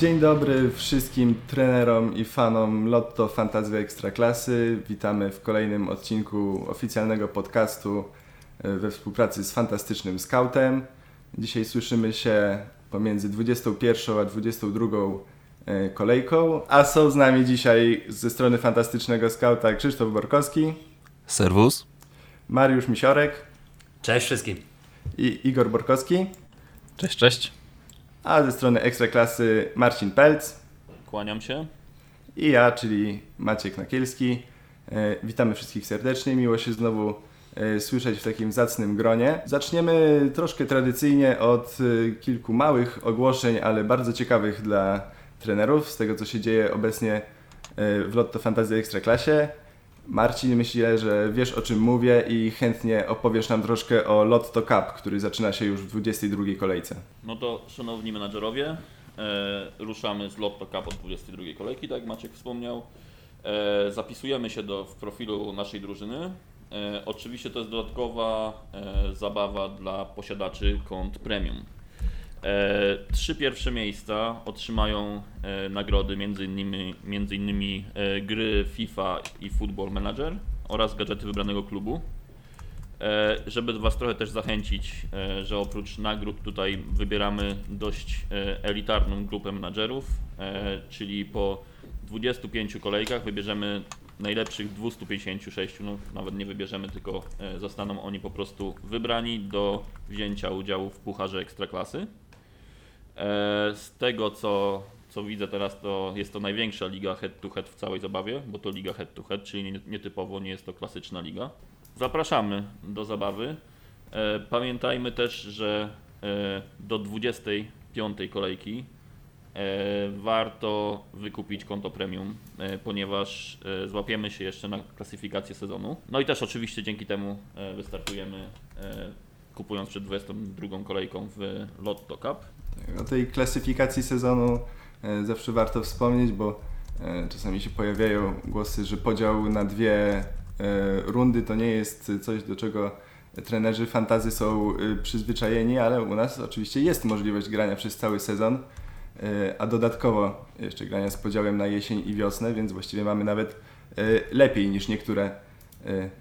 Dzień dobry wszystkim trenerom i fanom Lotto Fantasy Ekstraklasy. Witamy w kolejnym odcinku oficjalnego podcastu e, we współpracy z Fantastycznym Scoutem. Dzisiaj słyszymy się pomiędzy 21 a 22 e, kolejką, a są z nami dzisiaj ze strony Fantastycznego Scouta Krzysztof Borkowski, Serwus. Mariusz Misiorek Cześć wszystkim. i Igor Borkowski, Cześć, cześć. A ze strony Ekstraklasy Marcin Pelc. Kłaniam się. i ja, czyli Maciek Nakielski. E, Witamy wszystkich serdecznie, miło się znowu e, słyszeć w takim zacnym gronie. Zaczniemy troszkę tradycyjnie od e, kilku małych ogłoszeń, ale bardzo ciekawych dla trenerów z tego, co się dzieje obecnie w Lotto Fantasy Ekstraklasie. Marcin, myślę, że wiesz o czym mówię i chętnie opowiesz nam troszkę o Lotto Cup, który zaczyna się już w 22 kolejce. No to szanowni menadżerowie, e, ruszamy z Lotto Cup od 22 kolejki, tak jak Maciek wspomniał. E, zapisujemy się do, w profilu naszej drużyny. E, oczywiście to jest dodatkowa e, zabawa dla posiadaczy kont premium. E, trzy pierwsze miejsca otrzymają e, nagrody między innymi, między innymi e, gry FIFA i Football Manager oraz gadżety wybranego klubu. E, Żeby Was trochę też zachęcić, e, że oprócz nagród tutaj wybieramy dość e, elitarną grupę menadżerów, czyli po 25 kolejkach wybierzemy najlepszych 256, no nawet nie wybierzemy, tylko zostaną oni po prostu wybrani do wzięcia udziału w Pucharze Ekstraklasy. E, Z tego co, co widzę teraz, to jest to największa liga head-to-head w całej zabawie, bo to liga head-to-head, czyli nie- nietypowo nie jest to klasyczna liga. Zapraszamy do zabawy. E, Pamiętajmy też, że e, do 25 kolejki warto wykupić konto premium, ponieważ złapiemy się jeszcze na klasyfikację sezonu. No i też oczywiście dzięki temu wystartujemy kupując przed 22 kolejką w Lotto Cup. O tej klasyfikacji sezonu e, zawsze warto wspomnieć, bo e, czasami się pojawiają głosy, że podział na dwie e, rundy to nie jest coś, do czego trenerzy fantazy są przyzwyczajeni, ale u nas oczywiście jest możliwość grania przez cały sezon, a dodatkowo jeszcze grania z podziałem na jesień i wiosnę, więc właściwie mamy nawet lepiej niż niektóre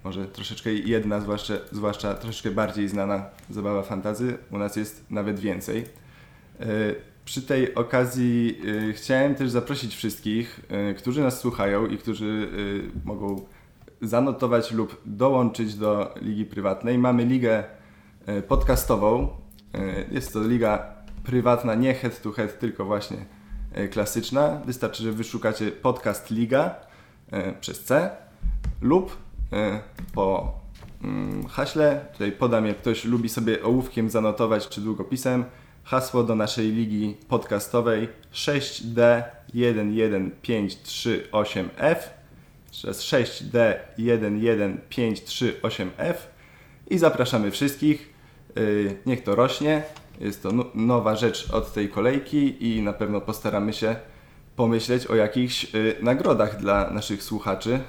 może troszeczkę jedna, zwłaszcza, zwłaszcza troszeczkę bardziej znana zabawa fantazy. U nas jest nawet więcej. E, Przy tej okazji e, chciałem też zaprosić wszystkich, e, którzy nas słuchają i którzy mogą zanotować lub dołączyć do ligi prywatnej. Mamy ligę podcastową. Jest to liga prywatna, nie head to head, tylko właśnie klasyczna. Wystarczy, że wyszukacie podcast Liga przez C lub po mm, haśle, tutaj podam, jak ktoś lubi sobie ołówkiem zanotować czy długopisem, hasło do naszej ligi podcastowej 6D11538F jeszcze raz 6D11538F i zapraszamy wszystkich. Yy, Niech to rośnie. Jest to nowa rzecz od tej kolejki i na pewno postaramy się pomyśleć o jakichś y, nagrodach dla naszych słuchaczy,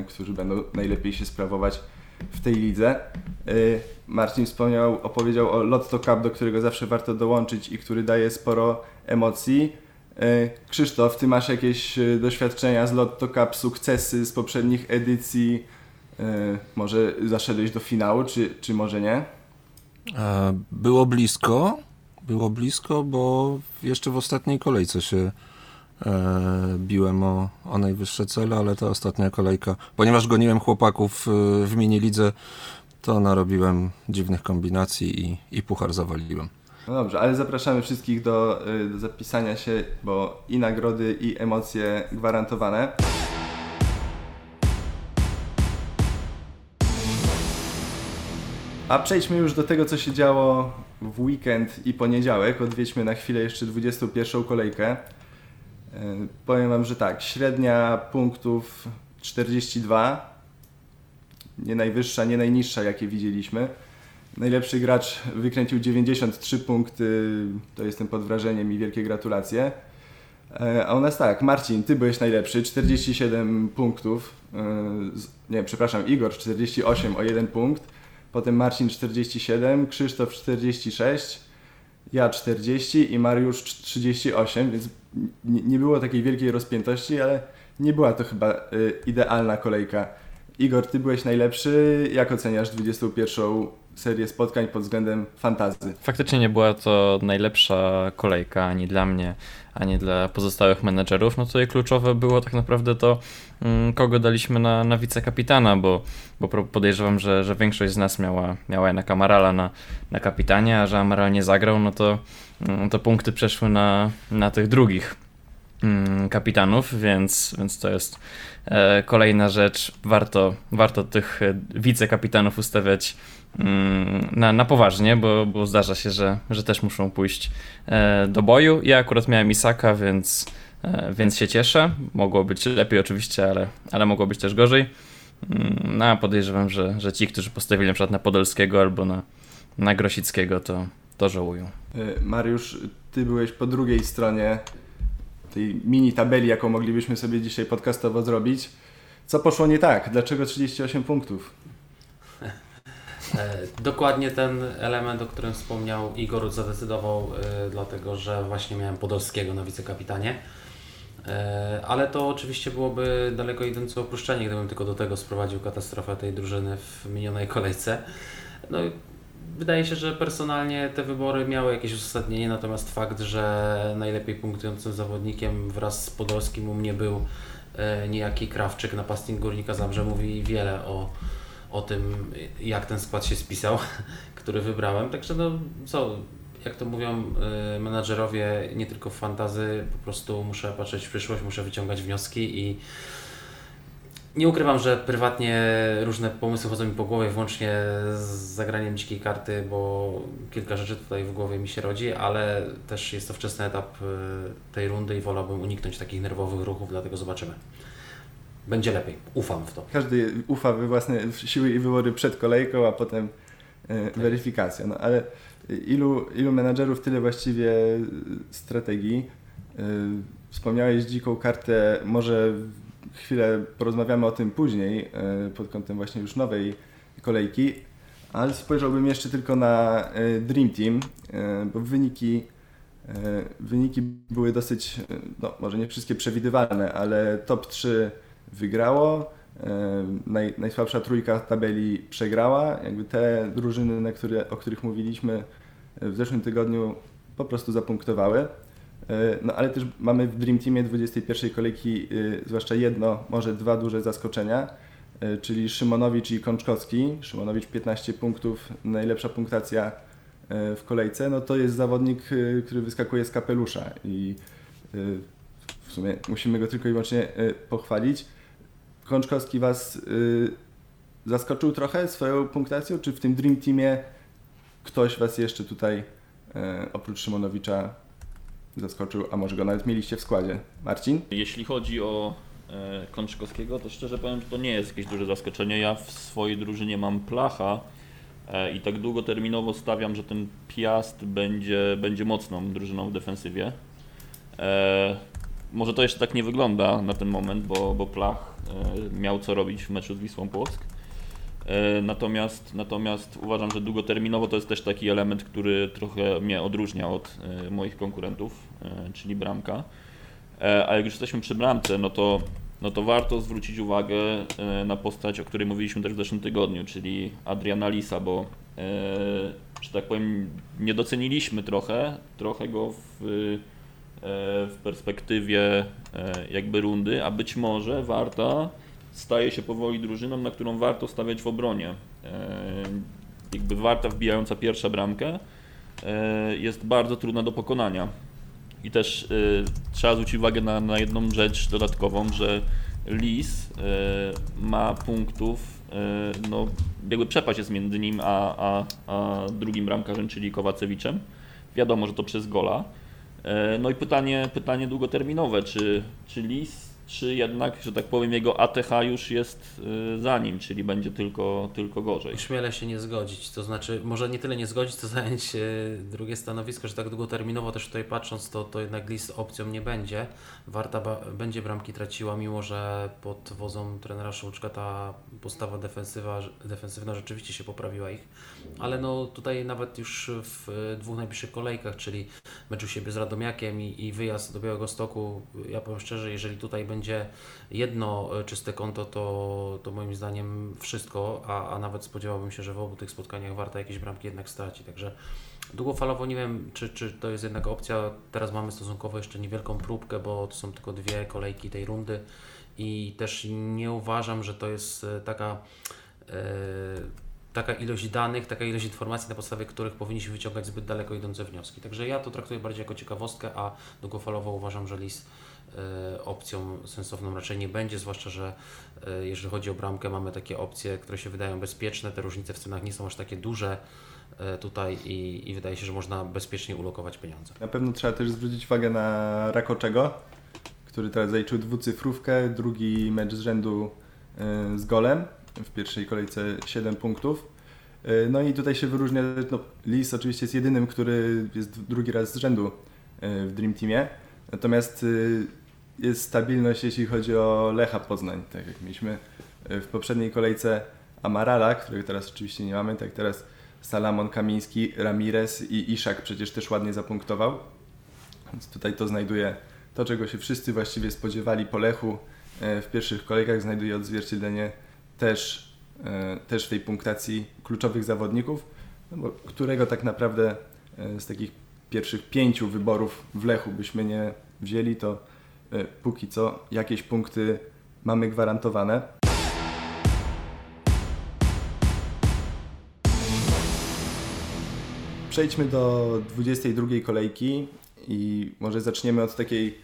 y, którzy będą najlepiej się sprawować w tej lidze. Marcin wspomniał, opowiedział o Lotto Cup, do którego zawsze warto dołączyć i który daje sporo emocji. Y, Krzysztof, ty masz jakieś y, doświadczenia z Lotto Cup, sukcesy z poprzednich edycji? Y, Może zaszedłeś do finału, czy, czy może nie? E, Było blisko, było blisko, bo jeszcze w ostatniej kolejce się e, biłem o, o najwyższe cele, ale ta ostatnia kolejka, ponieważ goniłem chłopaków e, w mini lidze, to narobiłem dziwnych kombinacji i, i puchar zawaliłem. No dobrze, ale zapraszamy wszystkich do, y, do zapisania się, bo i nagrody, i emocje gwarantowane. A przejdźmy już do tego, co się działo w weekend i poniedziałek. Odwiedźmy na chwilę jeszcze 21 kolejkę. Y, Powiem Wam, że tak, średnia punktów 42, nie najwyższa, nie najniższa, jakie widzieliśmy. Najlepszy gracz wykręcił 93 punkty, to jestem pod wrażeniem i wielkie gratulacje. E, A u nas tak, Marcin, ty byłeś najlepszy, 47 punktów. e, Nie, przepraszam, Igor 48 o jeden punkt. Potem Marcin 47, Krzysztof 46, ja 40 i Mariusz 38, więc nie było takiej wielkiej rozpiętości, ale nie była to chyba y, idealna kolejka. Igor, ty byłeś najlepszy. Jak oceniasz 21 serię spotkań pod względem fantazy? Faktycznie nie była to najlepsza kolejka ani dla mnie, ani dla pozostałych menedżerów. No tutaj kluczowe było tak naprawdę to, mm, kogo daliśmy na, na wicekapitana, bo, bo podejrzewam, że, że większość z nas miała, miała jednak Amarala na, na kapitanie, a że Amaral nie zagrał, no to, mm, to punkty przeszły na, na tych drugich kapitanów, więc, więc to jest e, kolejna rzecz. Warto, warto tych e, wicekapitanów ustawiać Mm, na, na poważnie, bo, bo zdarza się, że, że też muszą pójść e, do boju. Ja akurat miałem Isaka, więc, więc się cieszę. Mogło być lepiej oczywiście, ale, ale mogło być też gorzej. Mm, no a podejrzewam, że, że ci, którzy postawili na przykład na Podolskiego albo na, na Grosickiego, to, to żałują. Mariusz, ty byłeś po drugiej stronie tej mini tabeli, jaką moglibyśmy sobie dzisiaj podcastowo zrobić. Co poszło nie tak? Dlaczego 38 punktów? E, dokładnie ten element, o którym wspomniał Igor, zadecydował, e, dlatego że właśnie miałem Podolskiego na wicekapitanie. E, ale to oczywiście byłoby daleko idące opuszczenie, gdybym tylko do tego sprowadził katastrofę tej drużyny w minionej kolejce. No, wydaje się, że personalnie te wybory miały jakieś uzasadnienie, natomiast fakt, że najlepiej punktującym zawodnikiem wraz z Podolskim u mnie był niejaki Krawczyk, napastnik Górnika Zabrze, mówi wiele o, o tym, jak ten skład się spisał, który wybrałem. Także no co, jak to mówią y, menadżerowie, nie tylko w fantazy, po prostu muszę patrzeć w przyszłość, muszę wyciągać wnioski i nie ukrywam, że prywatnie różne pomysły chodzą mi po głowie, włącznie z zagraniem dzikiej karty, bo kilka rzeczy tutaj w głowie mi się rodzi, ale też jest to wczesny etap y, tej rundy i wolałbym uniknąć takich nerwowych ruchów, dlatego zobaczymy będzie lepiej. Ufam w to. Każdy ufa we własne siły i wybory przed kolejką, a potem e, tak. weryfikacja. No ale ilu, ilu menadżerów, tyle właściwie strategii. E, wspomniałeś dziką kartę, może chwilę porozmawiamy o tym później, e, pod kątem właśnie już nowej kolejki, ale spojrzałbym jeszcze tylko na Dream Team, bo wyniki wyniki były dosyć, no może nie wszystkie przewidywalne, ale top 3 wygrało, e, naj, najsłabsza trójka tabeli przegrała. Jakby te drużyny, które, o których mówiliśmy w zeszłym tygodniu, po prostu zapunktowały. E, no ale też mamy w Dream Teamie 21 kolejki e, zwłaszcza jedno, może dwa duże zaskoczenia, czyli Szymonowicz i Kączkowski. Szymonowicz 15 punktów, najlepsza punktacja w kolejce. No to jest zawodnik, który wyskakuje z kapelusza i w sumie musimy go tylko i wyłącznie pochwalić. Kączkowski Was zaskoczył trochę swoją punktacją, czy w tym Dream Teamie ktoś Was jeszcze tutaj oprócz Szymonowicza zaskoczył, a może go nawet mieliście w składzie? Marcin? Jeśli chodzi o e, Kączkowskiego, to szczerze powiem, że to nie jest jakieś duże zaskoczenie. Ja w swojej drużynie mam Placha e, i tak długoterminowo stawiam, że ten Piast będzie, będzie mocną drużyną w defensywie. E, może to jeszcze tak nie wygląda na ten moment, bo, bo Plach miał co robić w meczu z Wisłą Płock. E, natomiast, natomiast uważam, że długoterminowo to jest też taki element, który trochę mnie odróżnia od e, moich konkurentów, czyli bramka. A jak już jesteśmy przy bramce, no to, no to warto zwrócić uwagę na postać, o której mówiliśmy też w zeszłym tygodniu, czyli Adriana Lisa, bo że tak powiem, nie doceniliśmy trochę, trochę go w E, w perspektywie e, jakby rundy, a być może Warta staje się powoli drużyną, na którą warto stawiać w obronie. E, jakby Warta wbijająca pierwsza bramkę jest bardzo trudna do pokonania. I też trzeba zwrócić uwagę na, na jedną rzecz dodatkową, że Lis ma punktów, no jakby przepaść jest między nim a, a, a drugim bramkarzem, czyli Kowacewiczem. Wiadomo, że to przez gola, E, no i pytanie, pytanie długoterminowe, czy, czy Lis, czy jednak, że tak powiem, jego ATH już jest y, za nim, czyli będzie tylko, tylko gorzej. Śmielę się nie zgodzić, to znaczy może nie tyle nie zgodzić, co zająć drugie stanowisko, że tak długoterminowo też tutaj patrząc, to, to jednak list opcją nie będzie. Warta będzie bramki traciła, mimo że pod wozą trenera Szulczka ta postawa defensywa, defensywna rzeczywiście się poprawiła ich, ale no tutaj nawet już w dwóch najbliższych kolejkach, czyli meczu siebie z Radomiakiem i, i wyjazd do Białego Stoku, ja powiem szczerze, jeżeli tutaj będzie jedno e, czyste konto, to, to moim zdaniem wszystko, a, a nawet spodziewałbym się, że w obu tych spotkaniach Warta jakieś bramki jednak straci, także długofalowo nie wiem, czy, czy to jest jednak opcja. Teraz mamy stosunkowo jeszcze niewielką próbkę, bo to są tylko dwie kolejki tej rundy i też nie uważam, że to jest e, taka yy, taka ilość danych, taka ilość informacji, na podstawie których powinniśmy wyciągać zbyt daleko idące wnioski. Także ja to traktuję bardziej jako ciekawostkę, a długofalowo uważam, że LIS opcją sensowną raczej nie będzie, zwłaszcza, że e, jeżeli chodzi o bramkę, mamy takie opcje, które się wydają bezpieczne, te różnice w cenach nie są aż takie duże e, tutaj i, i wydaje się, że można bezpiecznie ulokować pieniądze. Na pewno trzeba też zwrócić uwagę na Rakoczego, który teraz zaliczył dwucyfrówkę, drugi mecz z rzędu z golem, w pierwszej kolejce 7 punktów. No i tutaj się wyróżnia, no, Lis oczywiście jest jedynym, który jest drugi raz z rzędu w Dream Teamie. Natomiast jest stabilność, jeśli chodzi o Lecha Poznań. Tak jak mieliśmy e, w poprzedniej kolejce Amarala, którego teraz oczywiście nie mamy, tak teraz Salamon Kamiński, Ramirez i Iszak przecież też ładnie zapunktował. Więc tutaj to znajduje to, czego się wszyscy właściwie spodziewali po Lechu e, w pierwszych kolejkach, znajduje odzwierciedlenie też, e, też w tej punktacji kluczowych zawodników, no którego tak naprawdę z takich pierwszych pięciu wyborów w Lechu byśmy nie wzięli, to póki co jakieś punkty mamy gwarantowane. Przejdźmy do 22 kolejki i może zaczniemy od takiej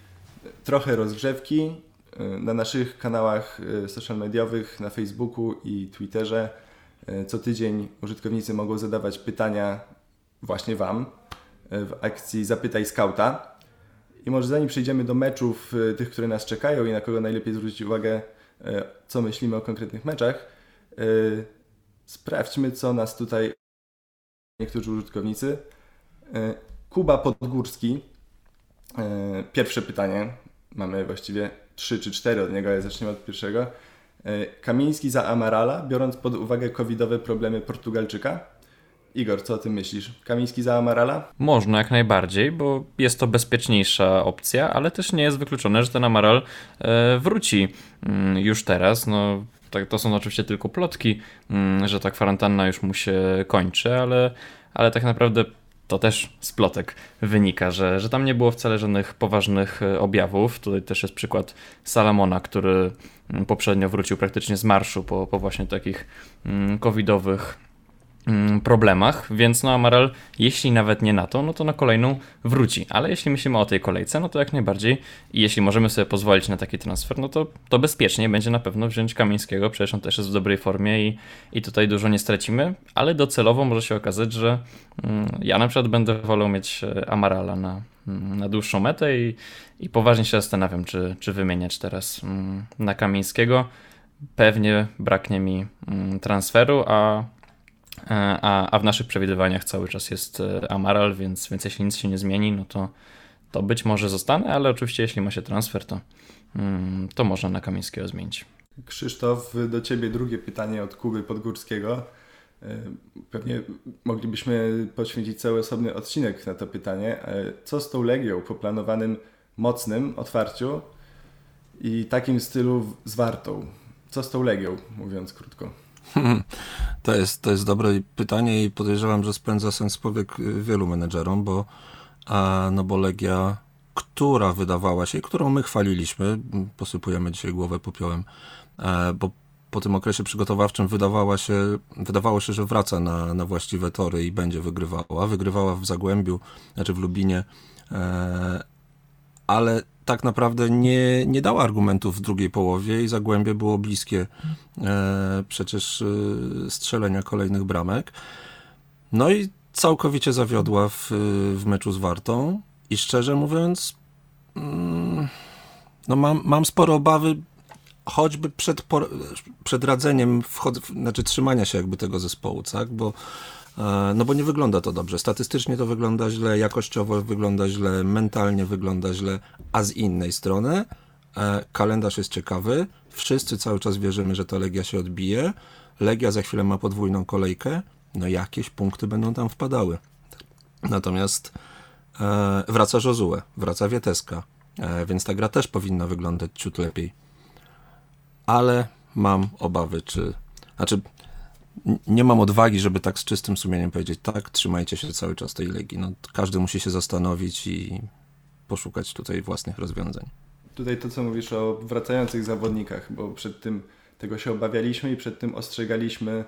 trochę rozgrzewki. E, na naszych kanałach e, social mediowych, na Facebooku i Twitterze co tydzień użytkownicy mogą zadawać pytania właśnie Wam w akcji Zapytaj Skauta. I może zanim przejdziemy do meczów, y, tych, które nas czekają i na kogo najlepiej zwrócić uwagę, y, co myślimy o konkretnych meczach, y, sprawdźmy, co nas tutaj niektórzy użytkownicy. Kuba Podgórski. Pierwsze pytanie. Mamy właściwie trzy czy cztery od niego, ale zaczniemy od pierwszego. Kamiński za Amarala, biorąc pod uwagę covidowe problemy Portugalczyka. Igor, co o tym myślisz? Kamiński za Amarala? Można jak najbardziej, bo jest to bezpieczniejsza opcja, ale też nie jest wykluczone, że ten Amaral e, wróci mm, już teraz. No, tak, to są oczywiście tylko plotki, mm, że ta kwarantanna już mu się kończy, ale, ale tak naprawdę to też z plotek wynika, że, że tam nie było wcale żadnych poważnych e, objawów. Tutaj też jest przykład Salamona, który mm, poprzednio wrócił praktycznie z marszu po, po właśnie takich covidowych problemach, więc no Amaral, jeśli nawet nie na to, no to na kolejną wróci. Ale jeśli myślimy o tej kolejce, no to jak najbardziej i jeśli możemy sobie pozwolić na taki transfer, no to, to bezpiecznie będzie na pewno wziąć Kamińskiego, przecież on też jest w dobrej formie i, i tutaj dużo nie stracimy, ale docelowo może się okazać, że mm, ja na przykład będę wolał mieć e, Amarala na, mm, na dłuższą metę i, i poważnie się zastanawiam, czy, czy wymieniać teraz na Kamińskiego. Pewnie braknie mi transferu, a a, a w naszych przewidywaniach cały czas jest e, Amaral, więc, więc jeśli nic się nie zmieni, no to, to być może zostanę, ale oczywiście jeśli ma się transfer, to, mm, to można na Kamińskiego zmienić. Krzysztof, do Ciebie drugie pytanie od Kuby Podgórskiego. E, pewnie moglibyśmy poświęcić cały osobny odcinek na to pytanie. Co z tą Legią po planowanym mocnym otwarciu i takim stylu z Wartą? Co z tą Legią, mówiąc krótko? To jest, to jest dobre pytanie i podejrzewam, że spędza sens powiek y, wielu menedżerom, bo, a, no bo Legia, która wydawała się, którą my chwaliliśmy, posypujemy dzisiaj głowę popiołem, e, bo po tym okresie przygotowawczym wydawała się, wydawało się, że wraca na, na właściwe tory i będzie wygrywała. Wygrywała w Zagłębiu, znaczy w Lubinie, e, ale tak naprawdę nie, nie dała argumentów w drugiej połowie i Zagłębie było bliskie e, przecież e, strzelenia kolejnych bramek. No i całkowicie zawiodła w, w meczu z Wartą i szczerze mówiąc mm, no mam, mam sporo obawy, choćby przed, przed radzeniem, wchod, znaczy trzymania się jakby tego zespołu, tak? Bo, e, no bo nie wygląda to dobrze. Statystycznie to wygląda źle, jakościowo wygląda źle, mentalnie wygląda źle, a z innej strony e, kalendarz jest ciekawy. Wszyscy cały czas wierzymy, że ta Legia się odbije. Legia za chwilę ma podwójną kolejkę. No jakieś punkty będą tam wpadały. Natomiast e, wraca Josue, wraca Wieteska, e, więc ta gra też powinna wyglądać ciut lepiej ale mam obawy, czy. Znaczy, nie mam odwagi, żeby tak z czystym sumieniem powiedzieć, tak, trzymajcie się cały czas tej legi. No, każdy musi się zastanowić i poszukać tutaj własnych rozwiązań. Tutaj to, co mówisz o wracających zawodnikach, bo przed tym tego się obawialiśmy i przed tym ostrzegaliśmy,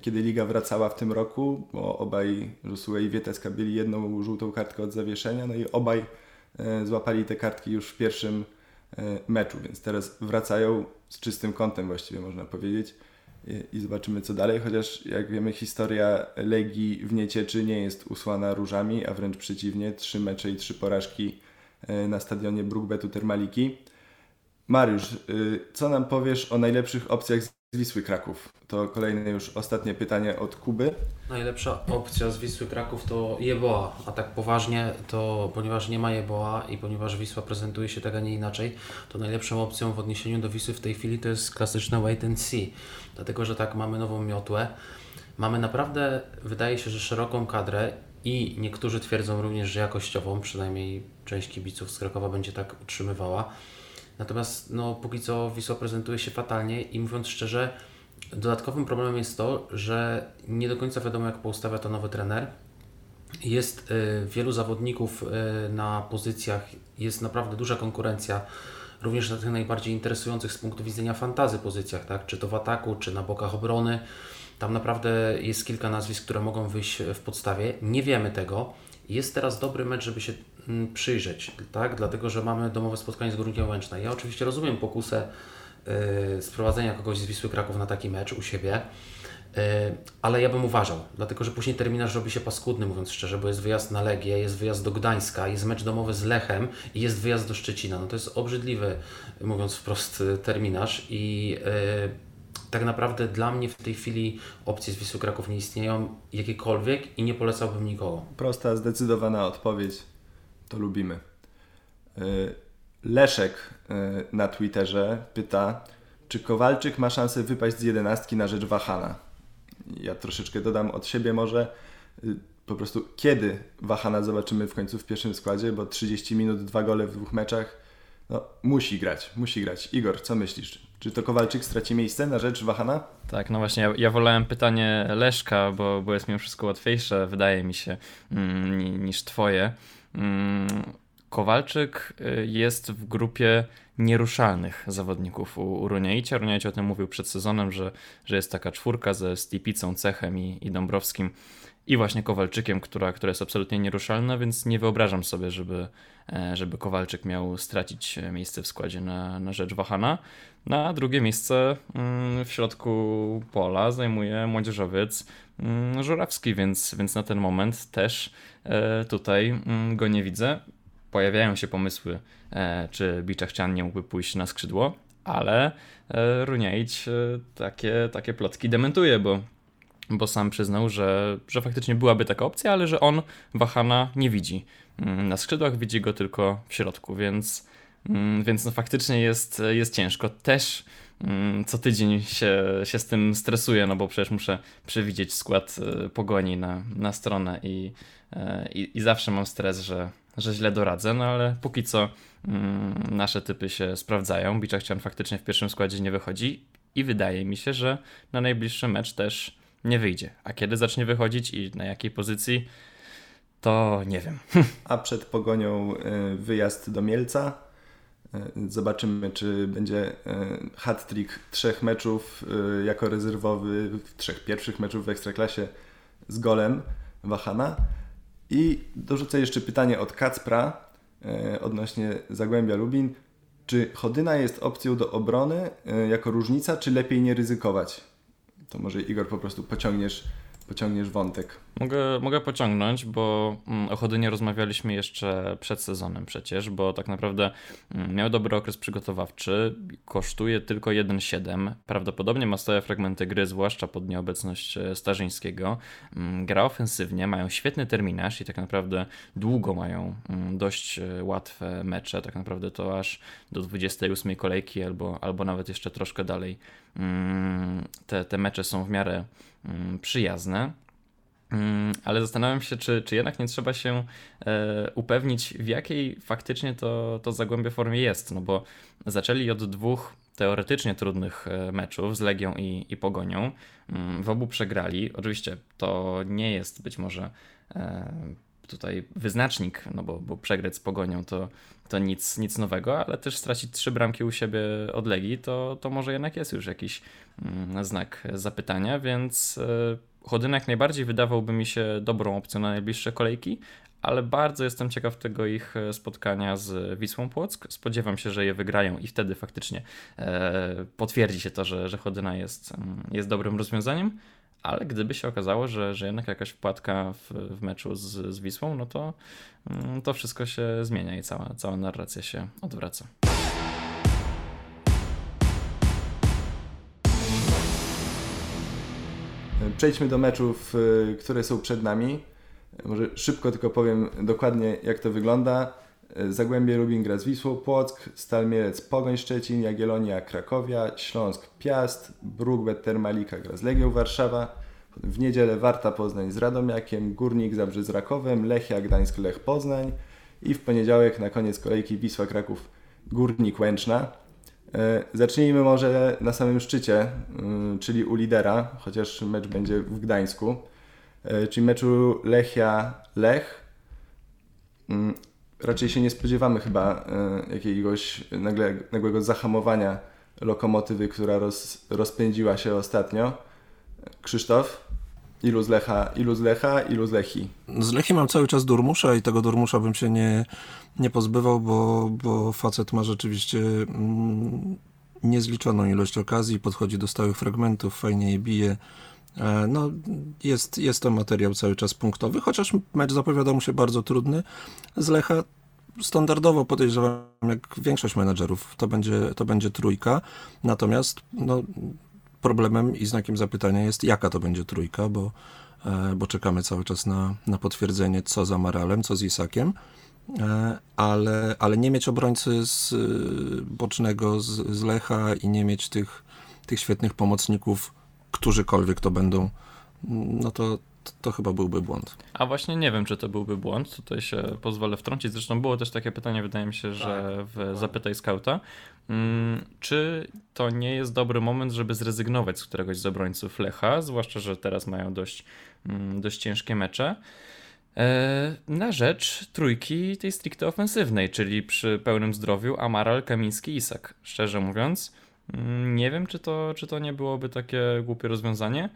kiedy liga wracała w tym roku, bo obaj Josue i Wieteska byli jedną żółtą kartkę od zawieszenia, no i obaj e, złapali te kartki już w pierwszym E, meczu, więc teraz wracają z czystym kątem właściwie można powiedzieć i zobaczymy co dalej, chociaż jak wiemy historia Legii w Niecieczy nie jest usłana różami, a wręcz przeciwnie, trzy mecze i trzy porażki e, na stadionie Brookbetu Termaliki. Mariusz, y, co nam powiesz o najlepszych opcjach z Wisły Kraków? To kolejne już ostatnie pytanie od Kuby. Najlepsza opcja z Wisły Kraków to Jeboa, a tak poważnie to ponieważ nie ma Jeboa i ponieważ Wisła prezentuje się tak, a nie inaczej, to najlepszą opcją w odniesieniu do Wisły w tej chwili to jest klasyczne wait and see. Dlatego, że tak mamy nową miotłę. Mamy naprawdę, wydaje się, że szeroką kadrę i niektórzy twierdzą również, że jakościową, przynajmniej część kibiców z Krakowa będzie tak utrzymywała. Natomiast no, póki co Wisła prezentuje się fatalnie i mówiąc szczerze, dodatkowym problemem jest to, że nie do końca wiadomo jak poustawia to nowy trener. Jest y, wielu zawodników y, na pozycjach, jest naprawdę duża konkurencja, również na tych najbardziej interesujących z punktu widzenia fantazy pozycjach, tak? czy to w ataku, czy na bokach obrony. Tam naprawdę jest kilka nazwisk, które mogą wyjść w podstawie. Nie wiemy tego. Jest teraz dobry mecz, żeby się przyjrzeć, tak? Dlatego, że mamy domowe spotkanie z Górnikiem Łęczna. Ja oczywiście rozumiem pokusę yy, sprowadzenia kogoś z Wisły Kraków na taki mecz u siebie, yy, ale ja bym uważał, dlatego, że później terminarz robi się paskudny, mówiąc szczerze, bo jest wyjazd na Legię, jest wyjazd do Gdańska, jest mecz domowy z Lechem i jest wyjazd do Szczecina. No to jest obrzydliwy, mówiąc wprost, terminarz i yy, tak naprawdę dla mnie w tej chwili opcje z Wisły Kraków nie istnieją jakiekolwiek i nie polecałbym nikogo. Prosta, zdecydowana odpowiedź to lubimy. E, Leszek e, na Twitterze pyta, czy Kowalczyk ma szansę wypaść z jedenastki na rzecz Wahana? Ja troszeczkę dodam od siebie może, e, po prostu kiedy Wahana zobaczymy w końcu w pierwszym składzie, bo 30 minut, dwa gole w dwóch meczach, no musi grać, musi grać. Igor, co myślisz? Czy to Kowalczyk straci miejsce na rzecz Wahana? Tak, no właśnie, ja, ja wolałem pytanie Leszka, bo, bo jest mi wszystko łatwiejsze, wydaje mi się, mm, niż twoje. Mm, Kowalczyk y, jest w grupie nieruszalnych zawodników u, u Runiaicia. O tym mówił przed sezonem, że, że jest taka czwórka ze Stipicą, Cechem i, i Dąbrowskim i właśnie Kowalczykiem, która, która jest absolutnie nieruszalna, więc nie wyobrażam sobie, żeby, e, żeby Kowalczyk miał stracić miejsce w składzie na, na rzecz Wahana. Na drugie miejsce mm, w środku pola zajmuje młodzieżowiec mm, Żurawski, więc, więc na ten moment też e, tutaj mm, go nie widzę. Pojawiają się pomysły, e, czy Biczachcian nie mógłby pójść na skrzydło, ale Runiaić takie, takie plotki dementuje, bo bo sam przyznał, że, że faktycznie byłaby taka opcja, ale że on Wahana nie widzi. Mm, na skrzydłach widzi go tylko w środku, więc, mm, więc no faktycznie jest, jest ciężko. Też mm, co tydzień się, się z tym stresuję, no bo przecież muszę przewidzieć skład e, pogoni na, na stronę i, e, i, i zawsze mam stres, że, że źle doradzę, no ale póki co nasze typy się sprawdzają. Biczachcian faktycznie w pierwszym składzie nie wychodzi i wydaje mi się, że na najbliższy mecz też nie wyjdzie. A kiedy zacznie wychodzić i na jakiej pozycji, to nie wiem. A przed pogonią e, wyjazd do Mielca. E, zobaczymy, czy będzie e, hat-trick trzech meczów jako rezerwowy, trzech pierwszych meczów w Ekstraklasie z golem Wahana. I dorzucę jeszcze pytanie od Kacpra odnośnie Zagłębia Lubin. Czy Chodyna jest opcją do obrony jako różnica, czy lepiej nie ryzykować? To może Igor po prostu pociągniesz pociągniesz wątek. Mogę, mogę pociągnąć, bo mm, o Chodynie rozmawialiśmy jeszcze przed sezonem przecież, bo tak naprawdę mm, miał dobry okres przygotowawczy, kosztuje tylko 1,7. Prawdopodobnie ma stałe fragmenty gry, zwłaszcza pod nieobecność e, Starzyńskiego. Mm, gra ofensywnie, mają świetny terminarz i tak naprawdę długo mają dość e, łatwe mecze, tak naprawdę to aż do 28 kolejki albo, albo nawet jeszcze troszkę dalej. Te, te mecze są w miarę przyjazne. Mm, ale zastanawiam się, czy, czy jednak nie trzeba się e, upewnić, w jakiej faktycznie to, to Zagłębie formie jest. No bo zaczęli od dwóch teoretycznie trudnych e, meczów z Legią i, i Pogonią. Mm, w obu przegrali. Oczywiście to nie jest być może e, tutaj wyznacznik, no bo, bo przegrać z Pogonią to, to nic, nic nowego, ale też stracić trzy bramki u siebie od Legii, to, to może jednak jest już jakiś mm, znak zapytania, więc Chodynek najbardziej wydawałby mi się dobrą opcją na najbliższe kolejki, ale bardzo jestem ciekaw tego ich e, spotkania z Wisłą Płock. Spodziewam się, że je wygrają i wtedy faktycznie e, potwierdzi się to, że, że Chodyna jest, mm, jest dobrym rozwiązaniem. Ale gdyby się okazało, że, że jednak jakaś wpadka w, w meczu z, z Wisłą, no to, mm, to wszystko się zmienia i cała, cała narracja się odwraca. Przejdźmy do meczów, y, które są przed nami. Może szybko tylko powiem dokładnie, jak to wygląda. Zagłębie Lubin gra z Wisłą Płock, Stal Mielec Pogoń Szczecin, Jagiellonia Krakowia, Śląsk Piast, Brugwet Termalika gra z Legią Warszawa. W niedzielę Warta Poznań z Radomiakiem, Górnik Zabrze z Rakowem, Lechia Gdańsk Lech Poznań i w poniedziałek na koniec kolejki Wisła Kraków Górnik Łęczna. E, zacznijmy może na samym szczycie, mm, czyli u lidera, chociaż mecz będzie w Gdańsku, e, czyli meczu Lechia-Lech. Mm, raczej się nie spodziewamy chyba e, jakiegoś nagle, nagłego zahamowania lokomotywy, która roz, rozpędziła się ostatnio. Krzysztof? Ilu z Lecha, ilu z Lecha, ilu z Lechi? Z Lechi mam cały czas Durmusza i tego Durmusza bym się nie, nie pozbywał, bo, bo facet ma rzeczywiście mm, niezliczoną ilość okazji, podchodzi do stałych fragmentów, fajnie je bije. E, no, jest, jest to materiał cały czas punktowy, chociaż mecz zapowiada mu się bardzo trudny. Z Lecha standardowo podejrzewam, jak większość menedżerów, to będzie, to będzie trójka. Natomiast no, problemem i znakiem zapytania jest, jaka to będzie trójka, bo, e, bo czekamy cały czas na, na potwierdzenie, co za Maralem, co z Isakiem. E, ale, ale nie mieć obrońcy z e, bocznego, z, z Lecha i nie mieć tych, tych świetnych pomocników, którzykolwiek to będą, no to, to chyba byłby błąd. A właśnie nie wiem, czy to byłby błąd. Tutaj się pozwolę wtrącić. Zresztą było też takie pytanie, wydaje mi się, że tak, w Zapytaj Skauta. Hmm, czy to nie jest dobry moment, żeby zrezygnować z któregoś z obrońców Lecha, zwłaszcza, że teraz mają dość, mm, dość ciężkie mecze? E, na rzecz trójki tej stricte ofensywnej, czyli przy pełnym zdrowiu Amaral, Kamiński, Isak. Szczerze mówiąc, mm, nie wiem, czy to, czy to nie byłoby takie głupie rozwiązanie, mm,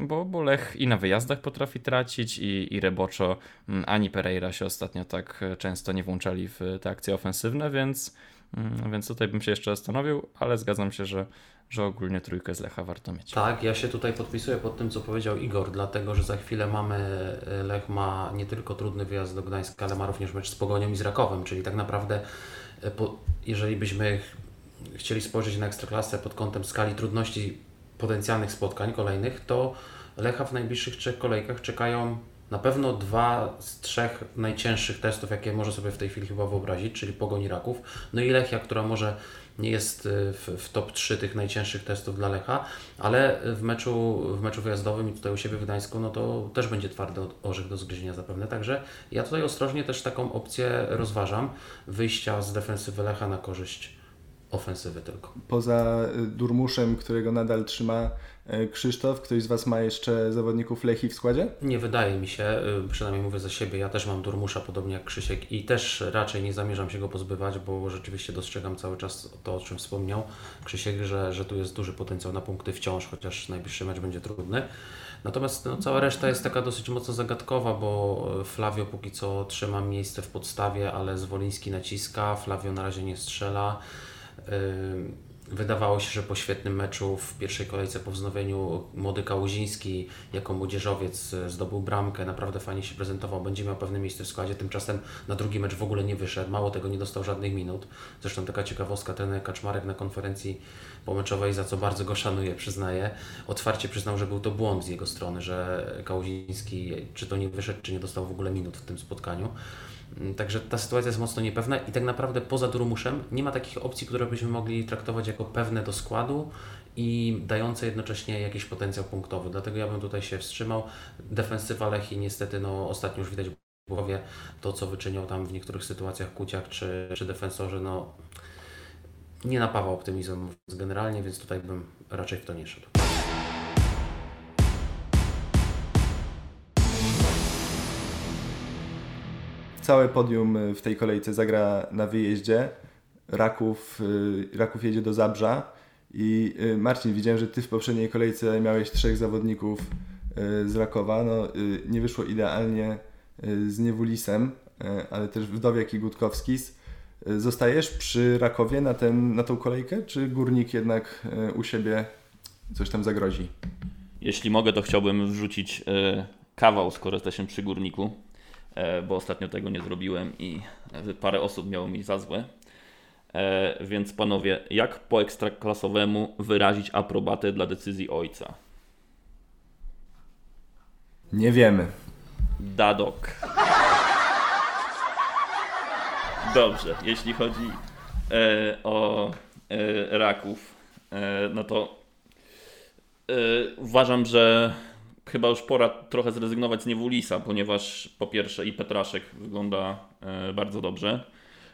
bo, bo Lech i na wyjazdach potrafi tracić i, i Reboczo, mm, ani Pereira się ostatnio tak często nie włączali w te akcje ofensywne, więc, więc tutaj bym się jeszcze zastanowił, ale zgadzam się, że że ogólnie trójkę z Lecha warto mieć. Tak, ja się tutaj podpisuję pod tym, co powiedział Igor, dlatego że za chwilę mamy, e, Lech ma nie tylko trudny wyjazd do Gdańska, ale ma również mecz z Pogonią i z Rakowem, czyli tak naprawdę e, jeżeli byśmy chcieli spojrzeć na Ekstraklasę pod kątem skali trudności potencjalnych spotkań kolejnych, to Lecha w najbliższych trzech kolejkach czekają na pewno dwa z trzech najcięższych testów, jakie może sobie w tej chwili chyba wyobrazić, czyli Pogoni Raków, no i Lechia, która może nie jest y, w, w top 3 tych najcięższych testów dla Lecha, ale w meczu, w meczu wyjazdowym i tutaj u siebie w Gdańsku, no to też będzie twardy orzech do zgryzienia zapewne. Także ja tutaj ostrożnie też taką opcję rozważam, wyjścia z defensywy Lecha na korzyść ofensywy tylko. Poza y, Durmuszem, którego nadal trzyma y, Krzysztof, ktoś z Was ma jeszcze zawodników Lechi w składzie? Nie wydaje mi się, y, przynajmniej mówię za siebie, ja też mam Durmusza podobnie jak Krzysiek i też raczej nie zamierzam się go pozbywać, bo rzeczywiście dostrzegam cały czas to, o czym wspomniał Krzysiek, że, że tu jest duży potencjał na punkty wciąż, chociaż najbliższy mecz będzie trudny. Natomiast no, cała reszta jest taka dosyć mocno zagadkowa, bo Flavio póki co trzyma miejsce w podstawie, ale Zwoliński naciska, Flavio na razie nie strzela. Wydawało się, że po świetnym meczu w pierwszej kolejce po wznowieniu młody Kałuziński jako młodzieżowiec zdobył bramkę, naprawdę fajnie się prezentował, będzie miał pewne miejsce w składzie, tymczasem na drugi mecz w ogóle nie wyszedł, mało tego nie dostał żadnych minut. Zresztą taka ciekawostka, ten Kaczmarek na konferencji pomeczowej, za co bardzo go szanuję, przyznaję, otwarcie przyznał, że był to błąd z jego strony, że Kałuziński czy to nie wyszedł, czy nie dostał w ogóle minut w tym spotkaniu. Mm, także ta sytuacja jest mocno niepewna i tak naprawdę poza Durmuszem nie ma takich opcji, które byśmy mogli traktować jako pewne do składu i dające jednocześnie jakiś potencjał punktowy. Dlatego ja bym tutaj się wstrzymał. Defensywa Lechi niestety no, ostatnio już widać głowie to, co wyczyniał tam w niektórych sytuacjach Kuciak czy, czy defensorzy, no nie napawa optymizmem generalnie, więc tutaj bym raczej w to nie szedł. Całe podium y, w tej kolejce zagra na wyjeździe. Raków, y, Raków jedzie do Zabrza. I y, Marcin, widziałem, że Ty w poprzedniej kolejce miałeś trzech zawodników z Rakowa. No, nie wyszło idealnie z Niewulisem, ale też Wdowiak i Gutkowskis. Zostajesz przy Rakowie na, ten, na tą kolejkę, czy Górnik jednak u siebie coś tam zagrozi? Jeśli mogę, to chciałbym wrzucić kawał, skoro jesteśmy przy Górniku. E, bo ostatnio tego nie zrobiłem i parę osób miało mi za złe. E, więc panowie, jak po ekstraklasowemu wyrazić aprobatę dla decyzji ojca? Nie wiemy. Dadok. Dobrze, jeśli chodzi e, o e, raków, e, no to e, uważam, że chyba już pora trochę zrezygnować z Niewulisa, ponieważ po pierwsze i Petraszek wygląda e, bardzo dobrze,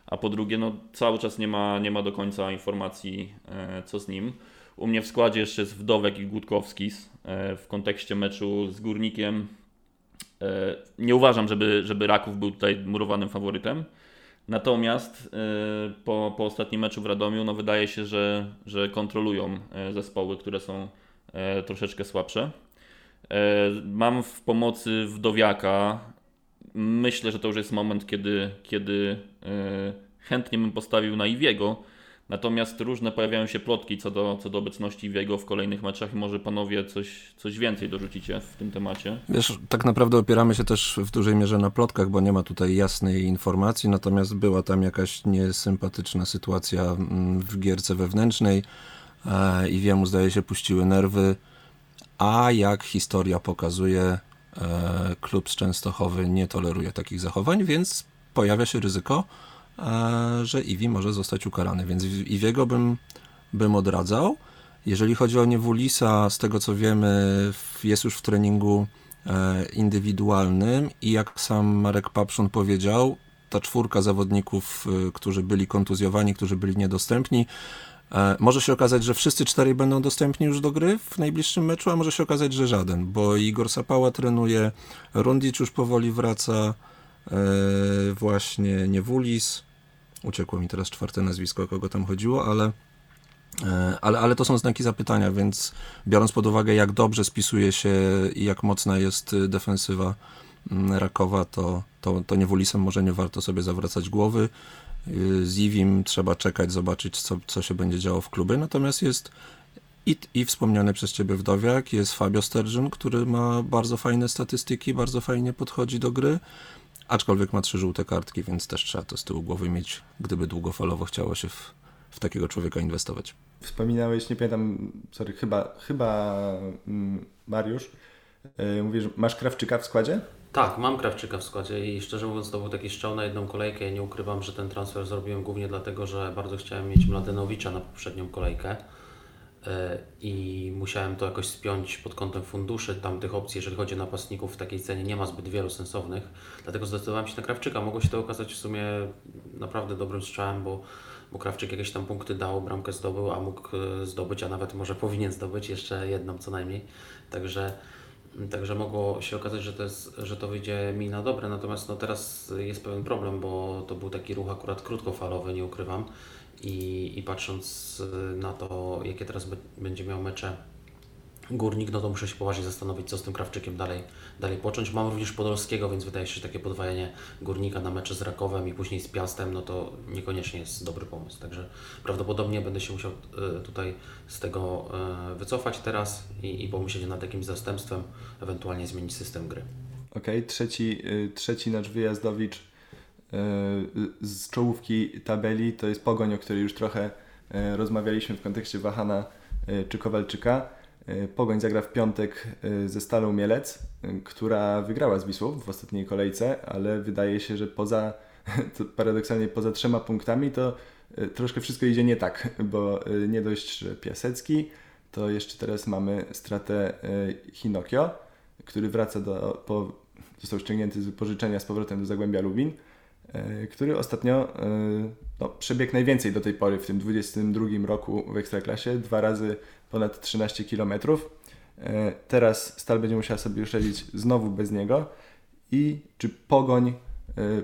a po drugie no, cały czas nie ma, nie ma do końca informacji e, co z nim. U mnie w składzie jeszcze jest Wdowek i Gutkowskis e, w kontekście meczu z Górnikiem. Nie uważam, żeby, żeby Raków był tutaj murowanym faworytem. Natomiast po, po ostatnim meczu w Radomiu no wydaje się, że, że kontrolują zespoły, które są troszeczkę słabsze. E, mam w pomocy wdowiaka. Myślę, że to już jest moment, kiedy, kiedy e, chętnie bym postawił na Iwiego. Natomiast różne pojawiają się plotki co do, co do obecności Iwiego w kolejnych meczach i może panowie coś, coś więcej dorzucicie w tym temacie. Wiesz, tak naprawdę opieramy się też w dużej mierze na plotkach, bo nie ma tutaj jasnej informacji, natomiast była tam jakaś niesympatyczna sytuacja mm, w gierce wewnętrznej. E, Iwiemu zdaje się puściły nerwy a jak historia pokazuje, e, klub z Częstochowy nie toleruje takich zachowań, więc pojawia się ryzyko, e, że Iwi może zostać ukarany, więc Iwiego bym, bym odradzał. Jeżeli chodzi o Niewulisa, z tego co wiemy, jest już w treningu e, indywidualnym i jak sam Marek Papszun powiedział, ta czwórka zawodników, którzy byli kontuzjowani, którzy byli niedostępni, może się okazać, że wszyscy cztery będą dostępni już do gry w najbliższym meczu, a może się okazać, że żaden, bo Igor Sapała trenuje, Rundic już powoli wraca, e, właśnie Niewulis, uciekło mi teraz czwarte nazwisko, o kogo tam chodziło, ale, e, ale, ale to są znaki zapytania, więc biorąc pod uwagę, jak dobrze spisuje się i jak mocna jest defensywa mm, Rakowa, to, to, to Niewulisem może nie warto sobie zawracać głowy. Z Iwim trzeba czekać, zobaczyć, co, co się będzie działo w klubie. Natomiast jest i, i wspomniany przez Ciebie Wdowiak, jest Fabio Sterżyn, który ma bardzo fajne statystyki, bardzo fajnie podchodzi do gry, aczkolwiek ma trzy żółte kartki, więc też trzeba to z tyłu głowy mieć, gdyby długofalowo chciało się w, w takiego człowieka inwestować. Wspominałeś, nie pamiętam, sorry, chyba, chyba mm, Mariusz, yy, mówisz, masz Krawczyka w składzie? Tak, mam Krawczyka w składzie i szczerze mówiąc to był taki strzał na jedną kolejkę. Ja nie ukrywam, że ten transfer zrobiłem głównie dlatego, że bardzo chciałem mieć Mladenowicza na poprzednią kolejkę e, i musiałem to jakoś spiąć pod kątem funduszy. Tam tych opcji, jeżeli chodzi o napastników w takiej cenie nie ma zbyt wielu sensownych, dlatego zdecydowałem się na Krawczyka. Mogło się to okazać w sumie naprawdę dobrym strzałem, bo, bo Krawczyk jakieś tam punkty dał, bramkę zdobył, a mógł e, zdobyć, a nawet może powinien zdobyć jeszcze jedną co najmniej. Także Także mogło się okazać, że to, jest, że to wyjdzie mi na dobre, natomiast no teraz jest pewien problem, bo to był taki ruch akurat krótkofalowy, nie ukrywam. I, i patrząc na to, jakie teraz będzie miał mecze Górnik, no to muszę się poważnie zastanowić, co z tym Krawczykiem dalej, dalej począć. Mam również Podolskiego, więc wydaje się, że takie podwajanie Górnika na mecze z Rakowem i później z Piastem, no to niekoniecznie jest dobry pomysł. Także prawdopodobnie będę się musiał e, tutaj z tego e, wycofać teraz i, i pomyśleć nad jakimś zastępstwem, ewentualnie zmienić system gry. Okej, okay, trzeci, y, trzeci nasz wyjazdowicz z czołówki tabeli to jest Pogoń, o której już trochę rozmawialiśmy w kontekście Wahana czy Kowalczyka. Pogoń zagra w piątek ze Stalą Mielec, która wygrała z Wisłą w ostatniej kolejce, ale wydaje się, że poza, paradoksalnie poza trzema punktami to troszkę wszystko idzie nie tak, bo nie dość, że Piasecki, to jeszcze teraz mamy stratę Hinokio, który wraca do, po, został ściągnięty z wypożyczenia z powrotem do Zagłębia Lubin, e, który ostatnio e, no, najwięcej do tej pory w tym 22 roku w Ekstraklasie, dwa razy ponad 13 km. E, teraz Stal będzie musiała sobie już znowu bez niego i czy Pogoń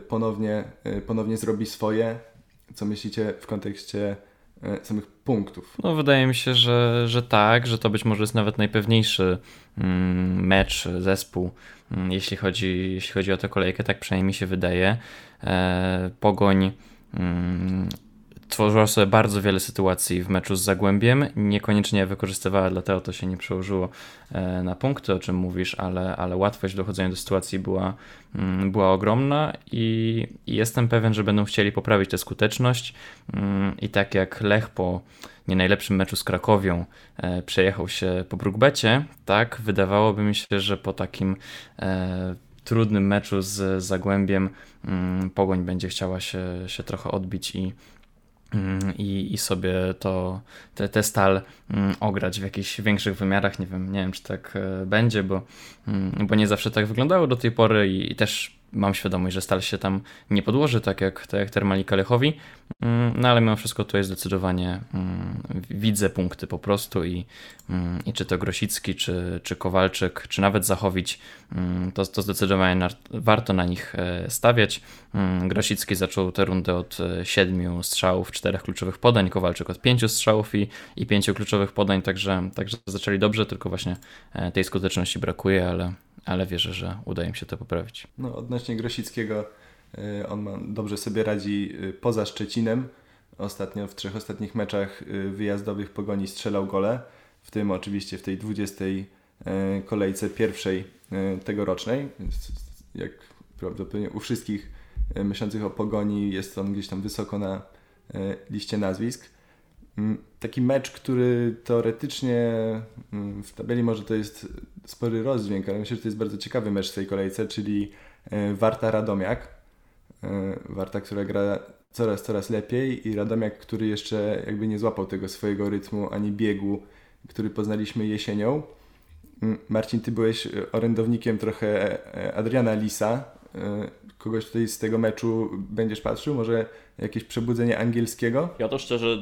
ponownie, ponownie zrobi swoje? Co myślicie w kontekście samych punktów? No wydaje mi się, że, że tak, że to być może jest nawet najpewniejszy mm, mecz, zespół Mm, jeśli chodzi, jeśli chodzi o tę kolejkę, tak przynajmniej mi się wydaje. E, Pogoń tworzyła sobie bardzo wiele sytuacji w meczu z Zagłębiem, niekoniecznie wykorzystywała, dlatego to się nie przełożyło e, na punkty, o czym mówisz, ale, ale łatwość dochodzenia do sytuacji była, mm, była ogromna i, i jestem pewien, że będą chcieli poprawić tę skuteczność. I tak jak Lech po nie najlepszym meczu z Krakowią e, przejechał się po Brookbecie, tak wydawałoby mi się, że po takim e, trudnym meczu z Zagłębiem mm, Pogoń będzie chciała się, się trochę odbić i, mm, i, i sobie to, te, te stal mm, ograć w jakichś większych wymiarach. Nie wiem, nie wiem czy tak e, będzie, bo, bo nie zawsze tak wyglądało do tej pory i, i też mam świadomość, że Stal się tam nie podłoży, tak jak, tak jak Termalika Lechowi, mm, no ale mimo wszystko jest zdecydowanie mm, widzę punkty po prostu i, mm, i czy to Grosicki, czy, czy Kowalczyk, czy nawet Zachowić, to, to zdecydowanie warto na nich e, stawiać. Grosicki zaczął tę rundę od e, siedmiu strzałów, czterech kluczowych podań, Kowalczyk od pięciu strzałów i, i pięciu kluczowych podań, także, także zaczęli dobrze, tylko właśnie e, tej skuteczności brakuje, ale, ale wierzę, że uda im się to poprawić. No, odnośnie Grosickiego, y, on dobrze sobie radzi y, poza Szczecinem. Ostatnio w trzech ostatnich meczach y, wyjazdowych Pogoni strzelał gole, w tym oczywiście w tej 20 kolejce pierwszej tegorocznej. Jak prawdopodobnie u wszystkich myślących o Pogoni jest on gdzieś tam wysoko na liście nazwisk. Taki mecz, który teoretycznie w tabeli może to jest spory rozdźwięk, ale myślę, że to jest bardzo ciekawy mecz w tej kolejce, czyli e, Warta Radomiak. E, Warta, która gra coraz, coraz lepiej i Radomiak, który jeszcze jakby nie złapał tego swojego rytmu ani biegu, który poznaliśmy jesienią. Marcin, ty byłeś orędownikiem trochę e, Adriana Lisa. Kogoś tutaj z tego meczu będziesz patrzył? Może jakieś przebudzenie angielskiego? Ja to szczerze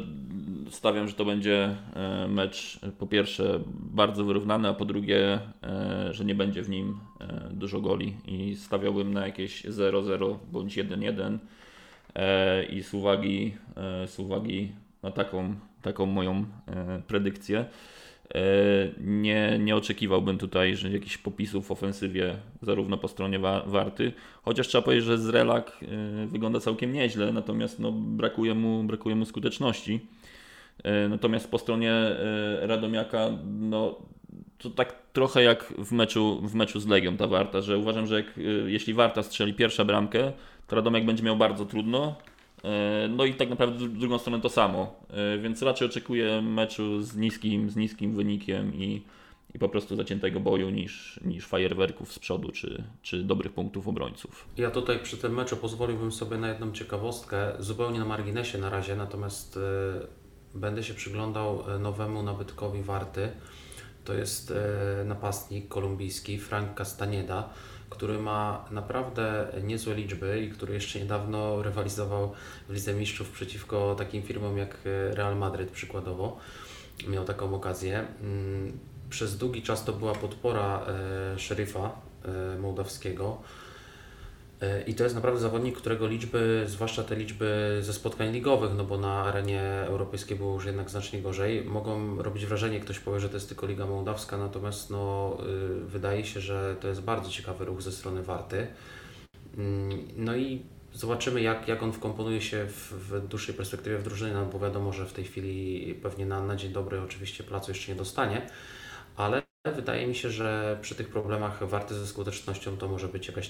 stawiam, że to będzie e, mecz po pierwsze bardzo wyrównany, a po drugie, e, że nie będzie w nim e, dużo goli i stawiałbym na jakieś 0-0 bądź 1-1 i z uwagi, z uwagi na taką, taką moją predykcję nie, nie oczekiwałbym tutaj, że jakichś popisów w ofensywie zarówno po stronie Warty, chociaż trzeba powiedzieć, że Zrelak wygląda całkiem nieźle, natomiast no, brakuje, mu, brakuje mu skuteczności. E, natomiast po stronie e, Radomiaka, no to tak trochę jak w meczu, w meczu z Legią ta Warta, że uważam, że jak, e, jeśli Warta strzeli pierwszą bramkę, to Radomiak będzie miał bardzo trudno. No i tak naprawdę w drugą stronę to samo. Więc raczej oczekuję meczu z niskim, z niskim wynikiem i, i po prostu zaciętego boju niż, niż fajerwerków z przodu czy, czy dobrych punktów obrońców. Ja tutaj przy tym meczu pozwoliłbym sobie na jedną ciekawostkę, zupełnie na marginesie na razie, natomiast będę się przyglądał e, nowemu nabytkowi Warty. To jest e, napastnik kolumbijski Frank Castaneda, który ma naprawdę niezłe liczby i który jeszcze niedawno rywalizował w Lidze Mistrzów przeciwko takim firmom jak e, Real Madryt przykładowo. Miał taką okazję. Mm, przez długi czas to była podpora szeryfa mołdawskiego I to jest naprawdę zawodnik, którego liczby, zwłaszcza te liczby ze spotkań ligowych, no bo na arenie europejskiej było już jednak znacznie gorzej, mogą robić wrażenie, ktoś powie, że to jest tylko Liga Mołdawska, natomiast no, wydaje się, że to jest bardzo ciekawy ruch ze strony Warty. Mm, no i Zobaczymy, jak, jak on wkomponuje się w, w dłuższej perspektywie w drużynie, no bo wiadomo, że w tej chwili pewnie na, na dzień dobry oczywiście placu jeszcze nie dostanie, ale wydaje mi się, że przy tych problemach warty ze skutecznością to może być jakaś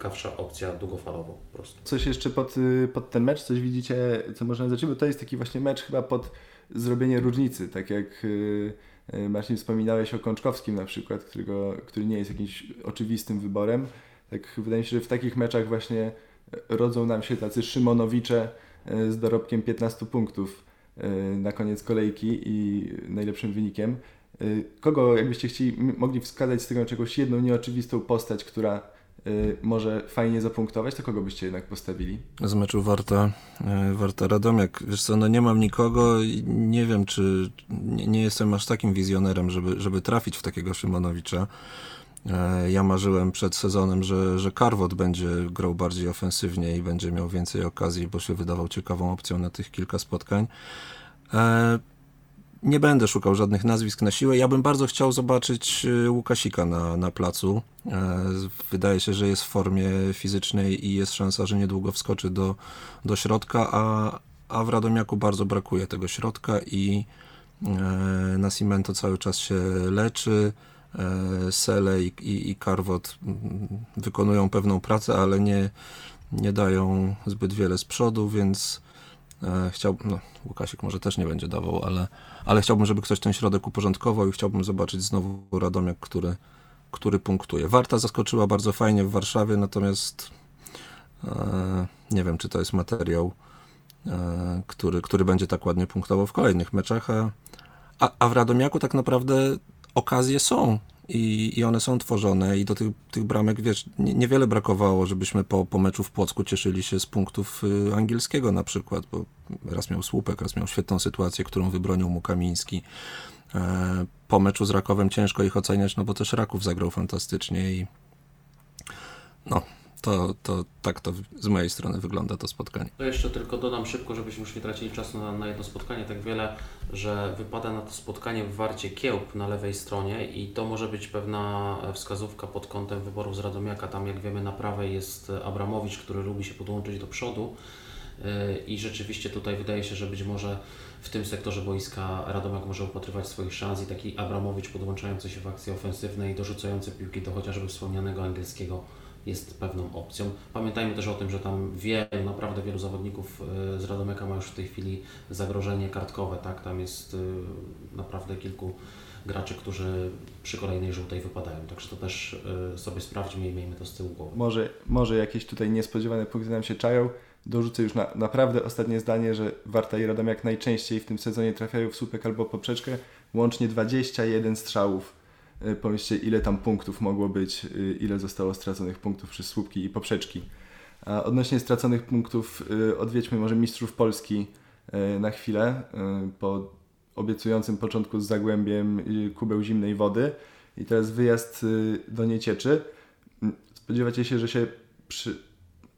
ciekawsza opcja długofalowo po prostu. Coś jeszcze pod, y, pod ten mecz, coś widzicie, co można zacząć, bo to jest taki właśnie mecz chyba pod zrobienie różnicy, tak jak y, y, Marcin wspominałeś o Kączkowskim na przykład, którego, który nie jest jakimś oczywistym wyborem. Tak wydaje mi się, że w takich meczach właśnie rodzą nam się tacy Szymonowicze z dorobkiem 15 punktów na koniec kolejki i najlepszym wynikiem. Kogo, jakbyście chcieli, mogli wskazać z tego czegoś jedną nieoczywistą postać, która może fajnie zapunktować, to kogo byście jednak postawili? Z meczu Warta, Warta Radomiak. Wiesz co, no nie mam nikogo i nie wiem, czy nie, nie, jestem aż takim wizjonerem, żeby, żeby trafić w takiego Szymonowicza. E, ja marzyłem przed sezonem, że, że Karwot będzie grał bardziej ofensywnie i będzie miał więcej okazji, bo się wydawał ciekawą opcją na tych kilka spotkań. E, nie będę szukał żadnych nazwisk na siłę. Ja bym bardzo chciał zobaczyć e, Łukasika na, na placu. Wydaje się, że jest w formie fizycznej i jest szansa, że niedługo wskoczy do, do środka, a, a w Radomiaku bardzo brakuje tego środka i Nascimento cały czas się leczy. E, Sele i, i, i Carvot mm, wykonują pewną pracę, ale nie, nie dają zbyt wiele z przodu, więc e, chciałbym, no Łukasik może też nie będzie dawał, ale, ale chciałbym, żeby ktoś ten środek uporządkował i chciałbym zobaczyć znowu Radomiak, który, który punktuje. Warta zaskoczyła bardzo fajnie w Warszawie, natomiast e, nie wiem, czy to jest materiał, e, który, który będzie tak ładnie punktował w kolejnych meczach, a, a w Radomiaku tak naprawdę okazje są i, i one są tworzone i do tych, tych bramek, wiesz, niewiele brakowało, żebyśmy po, po meczu w Płocku cieszyli się z punktów y, angielskiego na przykład, bo raz miał słupek, raz miał świetną sytuację, którą wybronił mu Kamiński. E, po meczu z Rakowem ciężko ich oceniać, no bo też Raków zagrał fantastycznie i no, to, to tak to z mojej strony wygląda to spotkanie. To jeszcze tylko dodam szybko, żebyśmy już nie tracili czasu na, na jedno spotkanie tak wiele, że wypada na to spotkanie w Warcie Kiełb na lewej stronie i to może być pewna wskazówka pod kątem wyborów z Radomiaka. Tam jak wiemy na prawej jest Abramowicz, który lubi się podłączyć do przodu i rzeczywiście tutaj wydaje się, że być może w tym sektorze boiska Radomiak może upatrywać swoich szans i taki Abramowicz podłączający się w akcje ofensywne i dorzucający piłki do chociażby wspomnianego angielskiego jest pewną opcją. Pamiętajmy też o tym, że tam wielu, naprawdę wielu zawodników e, z Radomeka ma już w tej chwili zagrożenie kartkowe, tak? Tam jest e, naprawdę kilku graczy, którzy przy kolejnej żółtej wypadają. Także to też e, sobie sprawdźmy i miejmy to z tyłu głowy. Może, może jakieś tutaj niespodziewane punkty nam się czają. Dorzucę już na, naprawdę ostatnie zdanie, że Warta i Radomiak najczęściej w tym sezonie trafiają w słupek albo poprzeczkę. Łącznie 21 strzałów pomyślcie ile tam punktów mogło być, e, ile zostało straconych punktów przez słupki i poprzeczki. A odnośnie straconych punktów e, odwiedźmy może mistrzów Polski na chwilę po obiecującym początku z Zagłębiem kubeł zimnej wody i teraz wyjazd do Niecieczy. Spodziewacie się, że się przy,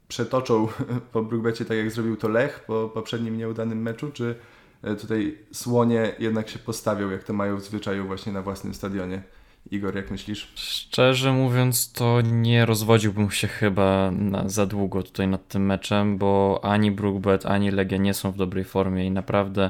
przetoczą po Brugbecie tak jak zrobił to Lech po poprzednim nieudanym meczu, czy tutaj słonie jednak się postawią, jak to mają w zwyczaju właśnie na własnym stadionie? Igor, jak myślisz? Szczerze mówiąc, to nie rozwodziłbym się chyba na, za długo tutaj nad tym meczem, bo ani Brookbet, ani Legia nie są w dobrej formie i naprawdę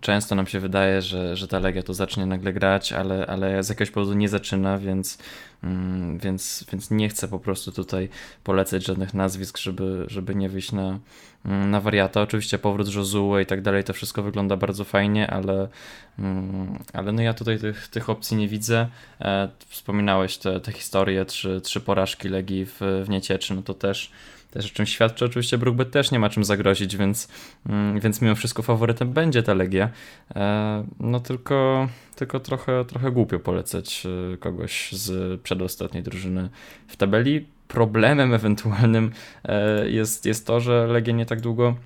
często nam się wydaje, że, że ta Legia to zacznie nagle grać, ale, ale z jakiegoś powodu nie zaczyna, więc, mm, więc, więc nie chcę po prostu tutaj polecać żadnych nazwisk, żeby, żeby nie wyjść na, Mm, na wariata. Oczywiście powrót Josue i tak dalej, to wszystko wygląda bardzo fajnie, ale, mm, ale no ja tutaj tych, tych opcji nie widzę. E, wspominałeś te, te historie, trzy, trzy porażki Legii w, w Niecieczy, no to też też o czym świadczy. Oczywiście Brookbet też nie ma czym zagrozić, więc, mm, więc mimo wszystko faworytem będzie ta Legia. E, no tylko, tylko trochę, trochę głupio polecać e, kogoś z przedostatniej drużyny w tabeli problemem ewentualnym e, jest, jest to, że Legia nie tak długo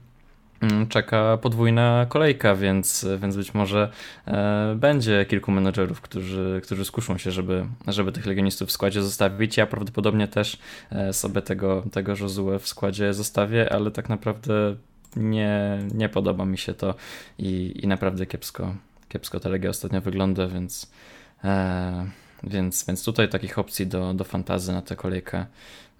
czeka podwójna kolejka, więc, więc być może e, będzie kilku menedżerów, którzy, którzy skuszą się, żeby, żeby tych legionistów w składzie zostawić. Ja prawdopodobnie też e, sobie tego, tego Josue w składzie zostawię, ale tak naprawdę nie, nie podoba mi się to i, i naprawdę kiepsko, kiepsko ta legia ostatnio wygląda, więc, e, więc, więc tutaj takich opcji do, do fantazy na tę kolejkę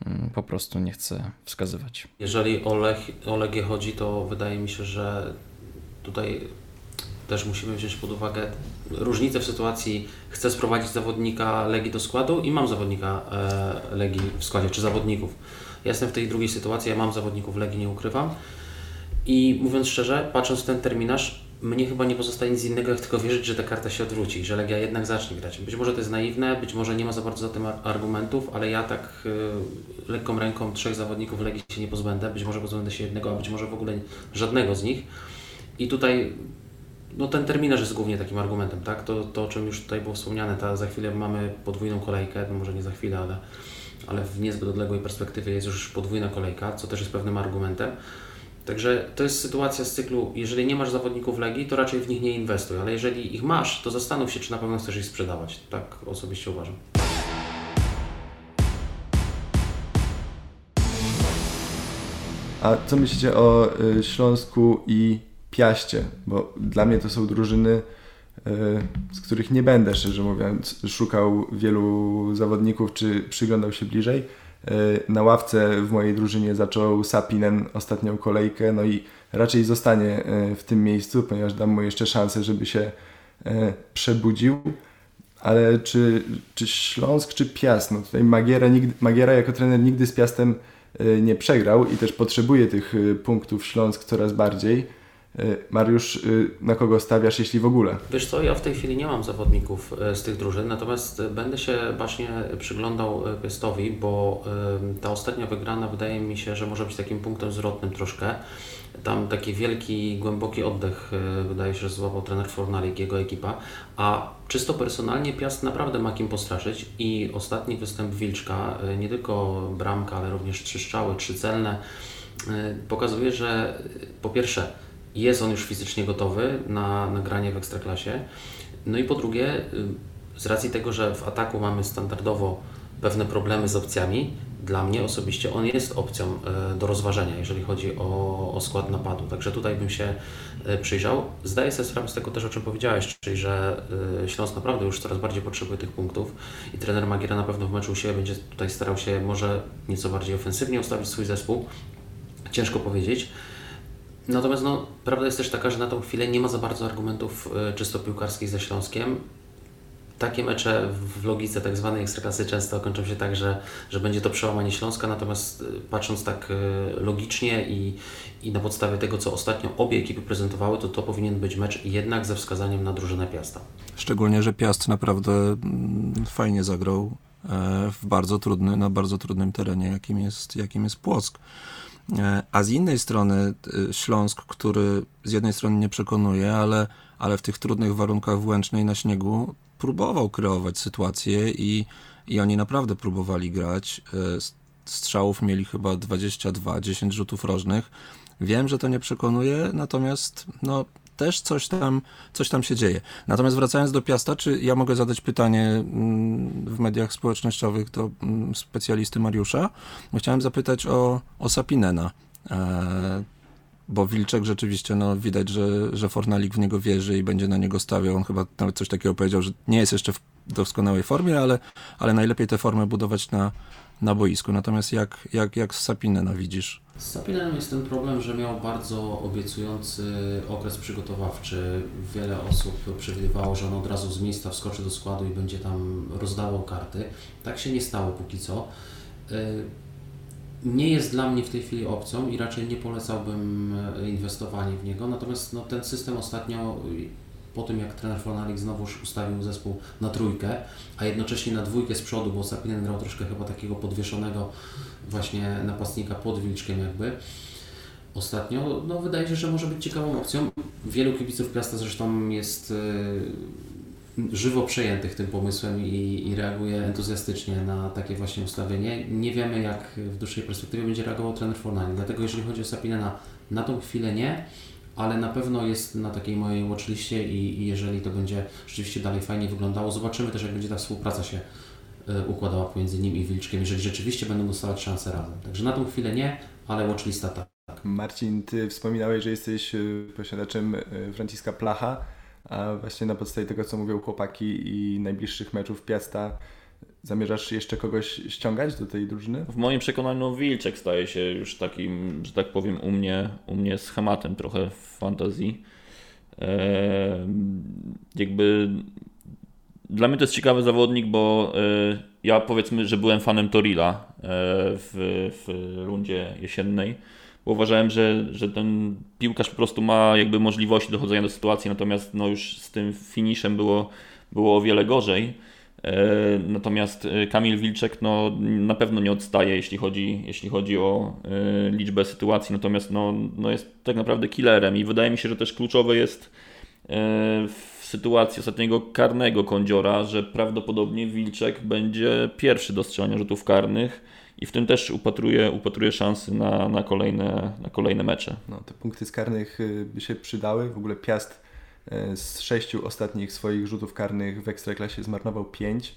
mm, po prostu nie chcę wskazywać. Jeżeli o, Lech, o Legię chodzi, to wydaje mi się, że tutaj też musimy wziąć pod uwagę różnicę w sytuacji chcę sprowadzić zawodnika Legii do składu i mam zawodnika e, Legii w składzie, czy zawodników. Ja jestem w tej drugiej sytuacji, ja mam zawodników Legii, nie ukrywam. I mówiąc szczerze, patrząc w ten terminarz, mnie chyba nie pozostaje nic innego, jak tylko wierzyć, że ta karta się odwróci, że Legia jednak zacznie grać. Być może to jest naiwne, być może nie ma za bardzo za tym argumentów, ale ja tak y, lekką ręką trzech zawodników Legii się nie pozbędę. Być może pozbędę się jednego, a być może w ogóle żadnego z nich. I tutaj no ten terminarz jest głównie takim argumentem, tak? To, to o czym już tutaj było wspomniane, ta, za chwilę mamy podwójną kolejkę, no może nie za chwilę, ale, ale w niezbyt odległej perspektywie jest już podwójna kolejka, co też jest pewnym argumentem. Także to jest sytuacja z cyklu, jeżeli nie masz zawodników Legii, to raczej w nich nie inwestuj, ale jeżeli ich masz, to zastanów się, czy na pewno chcesz ich sprzedawać. Tak osobiście uważam. A co myślicie o y, Śląsku i Piaście? Bo dla mnie to są drużyny, y, z których nie będę, szczerze mówiąc, szukał wielu zawodników, czy przyglądał się bliżej na ławce w mojej drużynie zaczął Sapinen ostatnią kolejkę, no i raczej zostanie e, w tym miejscu, ponieważ dam mu jeszcze szansę, żeby się e, przebudził. Ale czy, czy Śląsk, czy Piast? No tutaj Magiera, nigdy, Magiera jako trener nigdy z Piastem nie przegrał i też potrzebuje tych punktów Śląsk coraz bardziej. E, Mariusz, e, na kogo stawiasz, jeśli w ogóle? Wiesz co, ja w tej chwili nie mam zawodników e, z tych drużyn, natomiast będę się właśnie przyglądał Piestowi, bo ta ostatnia wygrana wydaje mi się, że może być takim punktem zwrotnym troszkę. Tam taki wielki, głęboki oddech wydaje się, że złapał trener Fornalik, jego ekipa, a czysto personalnie Piast naprawdę ma kim postraszyć i ostatni występ Wilczka, nie tylko bramka, ale również trzy strzały, trzy celne, pokazuje, że po pierwsze jest on już fizycznie gotowy na nagranie w Ekstraklasie. No i po drugie, y, z racji tego, że w ataku mamy standardowo pewne problemy z opcjami, dla mnie osobiście on jest opcją y, do rozważenia, jeżeli chodzi o, o skład napadu. Także tutaj bym się y, przyjrzał. Zdaję sobie sprawę z tego też, o czym powiedziałeś, czyli że Śląsk naprawdę już coraz bardziej potrzebuje tych punktów i trener Magiera na pewno w meczu u siebie będzie tutaj starał się może nieco bardziej ofensywnie ustawić swój zespół. Ciężko powiedzieć. Natomiast no, prawda jest też taka, że na tą chwilę nie ma za bardzo argumentów y, czysto piłkarskich ze Śląskiem. Takie mecze w logice tak zwanej ekstraklasy często kończą się tak, że, że będzie to przełamanie Śląska, natomiast y, patrząc tak y, logicznie i, i na podstawie tego, co ostatnio obie ekipy prezentowały, to to powinien być mecz jednak ze wskazaniem na drużynę Piasta. Szczególnie, że Piast naprawdę mm, fajnie zagrał e, w bardzo trudny, na bardzo trudnym terenie, jakim jest, jakim jest Płock. E, a z innej strony e, Śląsk, który z jednej strony nie przekonuje, ale, ale w tych trudnych warunkach w na śniegu próbował kreować sytuację i, i oni naprawdę próbowali grać. E, strzałów mieli chyba 22, 10 rzutów rożnych. Wiem, że to nie przekonuje, natomiast no, też coś tam, coś tam się dzieje. Natomiast wracając do Piasta, czy ja mogę zadać pytanie mm, w mediach społecznościowych do mm, specjalisty Mariusza? Chciałem zapytać o, o Sapinena. E, bo Wilczek rzeczywiście, no widać, że, że Fornalik w niego wierzy i będzie na niego stawiał. On chyba nawet coś takiego powiedział, że nie jest jeszcze w doskonałej formie, ale, ale najlepiej tę formę budować na, na boisku. Natomiast jak, jak, jak Sapinena widzisz? Z Sapinem jest ten problem, że miał bardzo obiecujący okres przygotowawczy. Wiele osób przewidywało, że on od razu z miejsca wskoczy do składu i będzie tam rozdawał karty. Tak się nie stało póki co. Y, nie jest dla mnie w tej chwili opcją i raczej nie polecałbym inwestowania w niego. Natomiast no, ten system ostatnio po tym jak trener Fonalik znowu ustawił zespół na trójkę, a jednocześnie na dwójkę z przodu, bo Sapinen grał troszkę chyba takiego podwieszonego właśnie napastnika pod Wilczkiem jakby ostatnio, no wydaje się, że może być ciekawą opcją. Wielu kibiców Piasta zresztą jest żywo przejętych tym pomysłem i, i reaguje entuzjastycznie na takie właśnie ustawienie. Nie wiemy, jak w dłuższej perspektywie będzie reagował trener Fornani. Dlatego, jeżeli chodzi o Sapinena, na tą chwilę nie, ale na pewno jest na takiej mojej watchliście i, i jeżeli to będzie rzeczywiście dalej fajnie wyglądało, zobaczymy też, jak będzie ta współpraca się y, układała pomiędzy nim i Wilczkiem, jeżeli rzeczywiście będą dostawać szansę razem. Także na tą chwilę nie, ale watchlista tak. Marcin, Ty wspominałeś, że jesteś y, posiadaczem y, Franciska Placha, a właśnie na podstawie tego, co mówią chłopaki i najbliższych meczów Piasta, zamierzasz jeszcze kogoś ściągać do tej drużyny? W moim przekonaniu Wilczek staje się już takim, że tak powiem, u mnie, u mnie schematem trochę w fantazji. Jakby dla mnie to jest ciekawy zawodnik, bo e, ja powiedzmy, że byłem fanem Torila e, w, w rundzie jesiennej bo uważałem, że, że ten piłkarz po prostu ma jakby możliwości dochodzenia do sytuacji, natomiast no już z tym finiszem było, było o wiele gorzej. E, natomiast e, Kamil Wilczek no, na pewno nie odstaje, jeśli chodzi, jeśli chodzi o e, liczbę sytuacji, natomiast no, no jest tak naprawdę killerem i wydaje mi się, że też kluczowe jest w sytuacji ostatniego karnego kądziora, że prawdopodobnie Wilczek będzie pierwszy do strzelania rzutów karnych i w tym też upatruję, upatruję szansy na, na, kolejne, na kolejne mecze. No, te punkty z karnych y, by się przydały. W ogóle Piast z sześciu ostatnich swoich rzutów karnych w Ekstraklasie zmarnował pięć.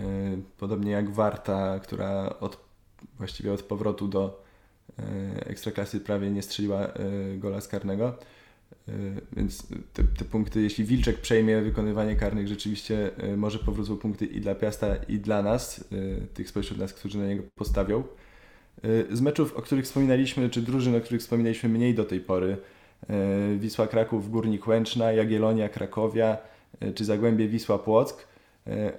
Y, podobnie jak Warta, która od, właściwie od powrotu do Ekstraklasy prawie nie strzeliła gola z karnego. E, więc te, te, punkty, jeśli Wilczek przejmie wykonywanie karnych, rzeczywiście e, może powrócą punkty i dla Piasta, i dla nas, e, tych spośród nas, którzy na niego postawią. Z meczów, o których wspominaliśmy, czy drużyn, o których wspominaliśmy mniej do tej pory, Wisła Kraków, Górnik Łęczna, Jagiellonia, Krakowia, czy Zagłębie Wisła Płock.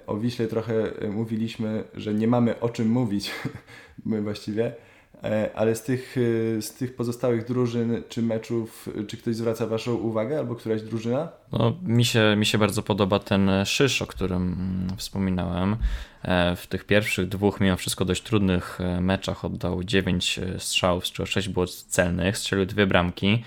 O Wiśle trochę mówiliśmy, że nie mamy o czym mówić, my właściwie, E, ale z tych, e, z tych pozostałych drużyn czy meczów, czy ktoś zwraca Waszą uwagę albo któraś drużyna? No, mi, się, mi się bardzo podoba ten szysz, o którym mm, wspominałem. E, w tych pierwszych dwóch, mimo wszystko dość trudnych meczach oddał 9 strzałów, z czego 6 było celnych, strzelił dwie bramki.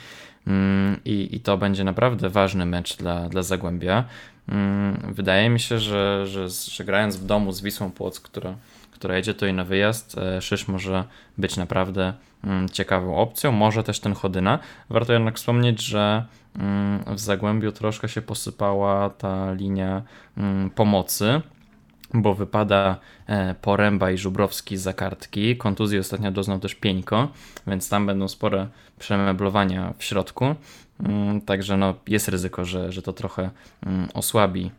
Mm, I, I to będzie naprawdę ważny mecz dla, dla Zagłębia. Mm, wydaje mi się, że, że, że grając w domu z Wisłą Płock, która która jedzie tutaj na wyjazd, e, Szysz może być naprawdę mm, ciekawą opcją, może też ten Chodyna. Warto jednak wspomnieć, że w Zagłębiu troszkę się posypała ta linia pomocy, bo wypada e, Poręba i Żubrowski za kartki. Kontuzji ostatnio doznał też Pieńko, więc tam będą spore przemeblowania w środku. Także no, jest ryzyko, że, że to trochę osłabi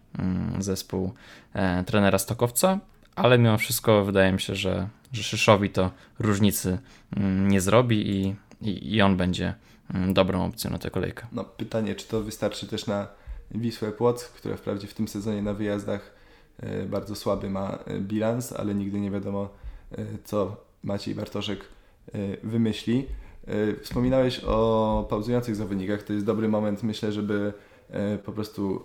zespół e, trenera Stokowca ale mimo wszystko wydaje mi się, że, że Szyszowi to różnicy mm, nie zrobi i, i, i on będzie mm, dobrą opcją na tę kolejkę. No pytanie, czy to wystarczy też na Wisłę Płock, która wprawdzie w tym sezonie na wyjazdach bardzo słaby ma e, bilans, ale nigdy nie wiadomo, e, co Maciej Bartoszek wymyśli. Wspominałeś o pauzujących zawodnikach. To jest dobry moment, myślę, żeby po prostu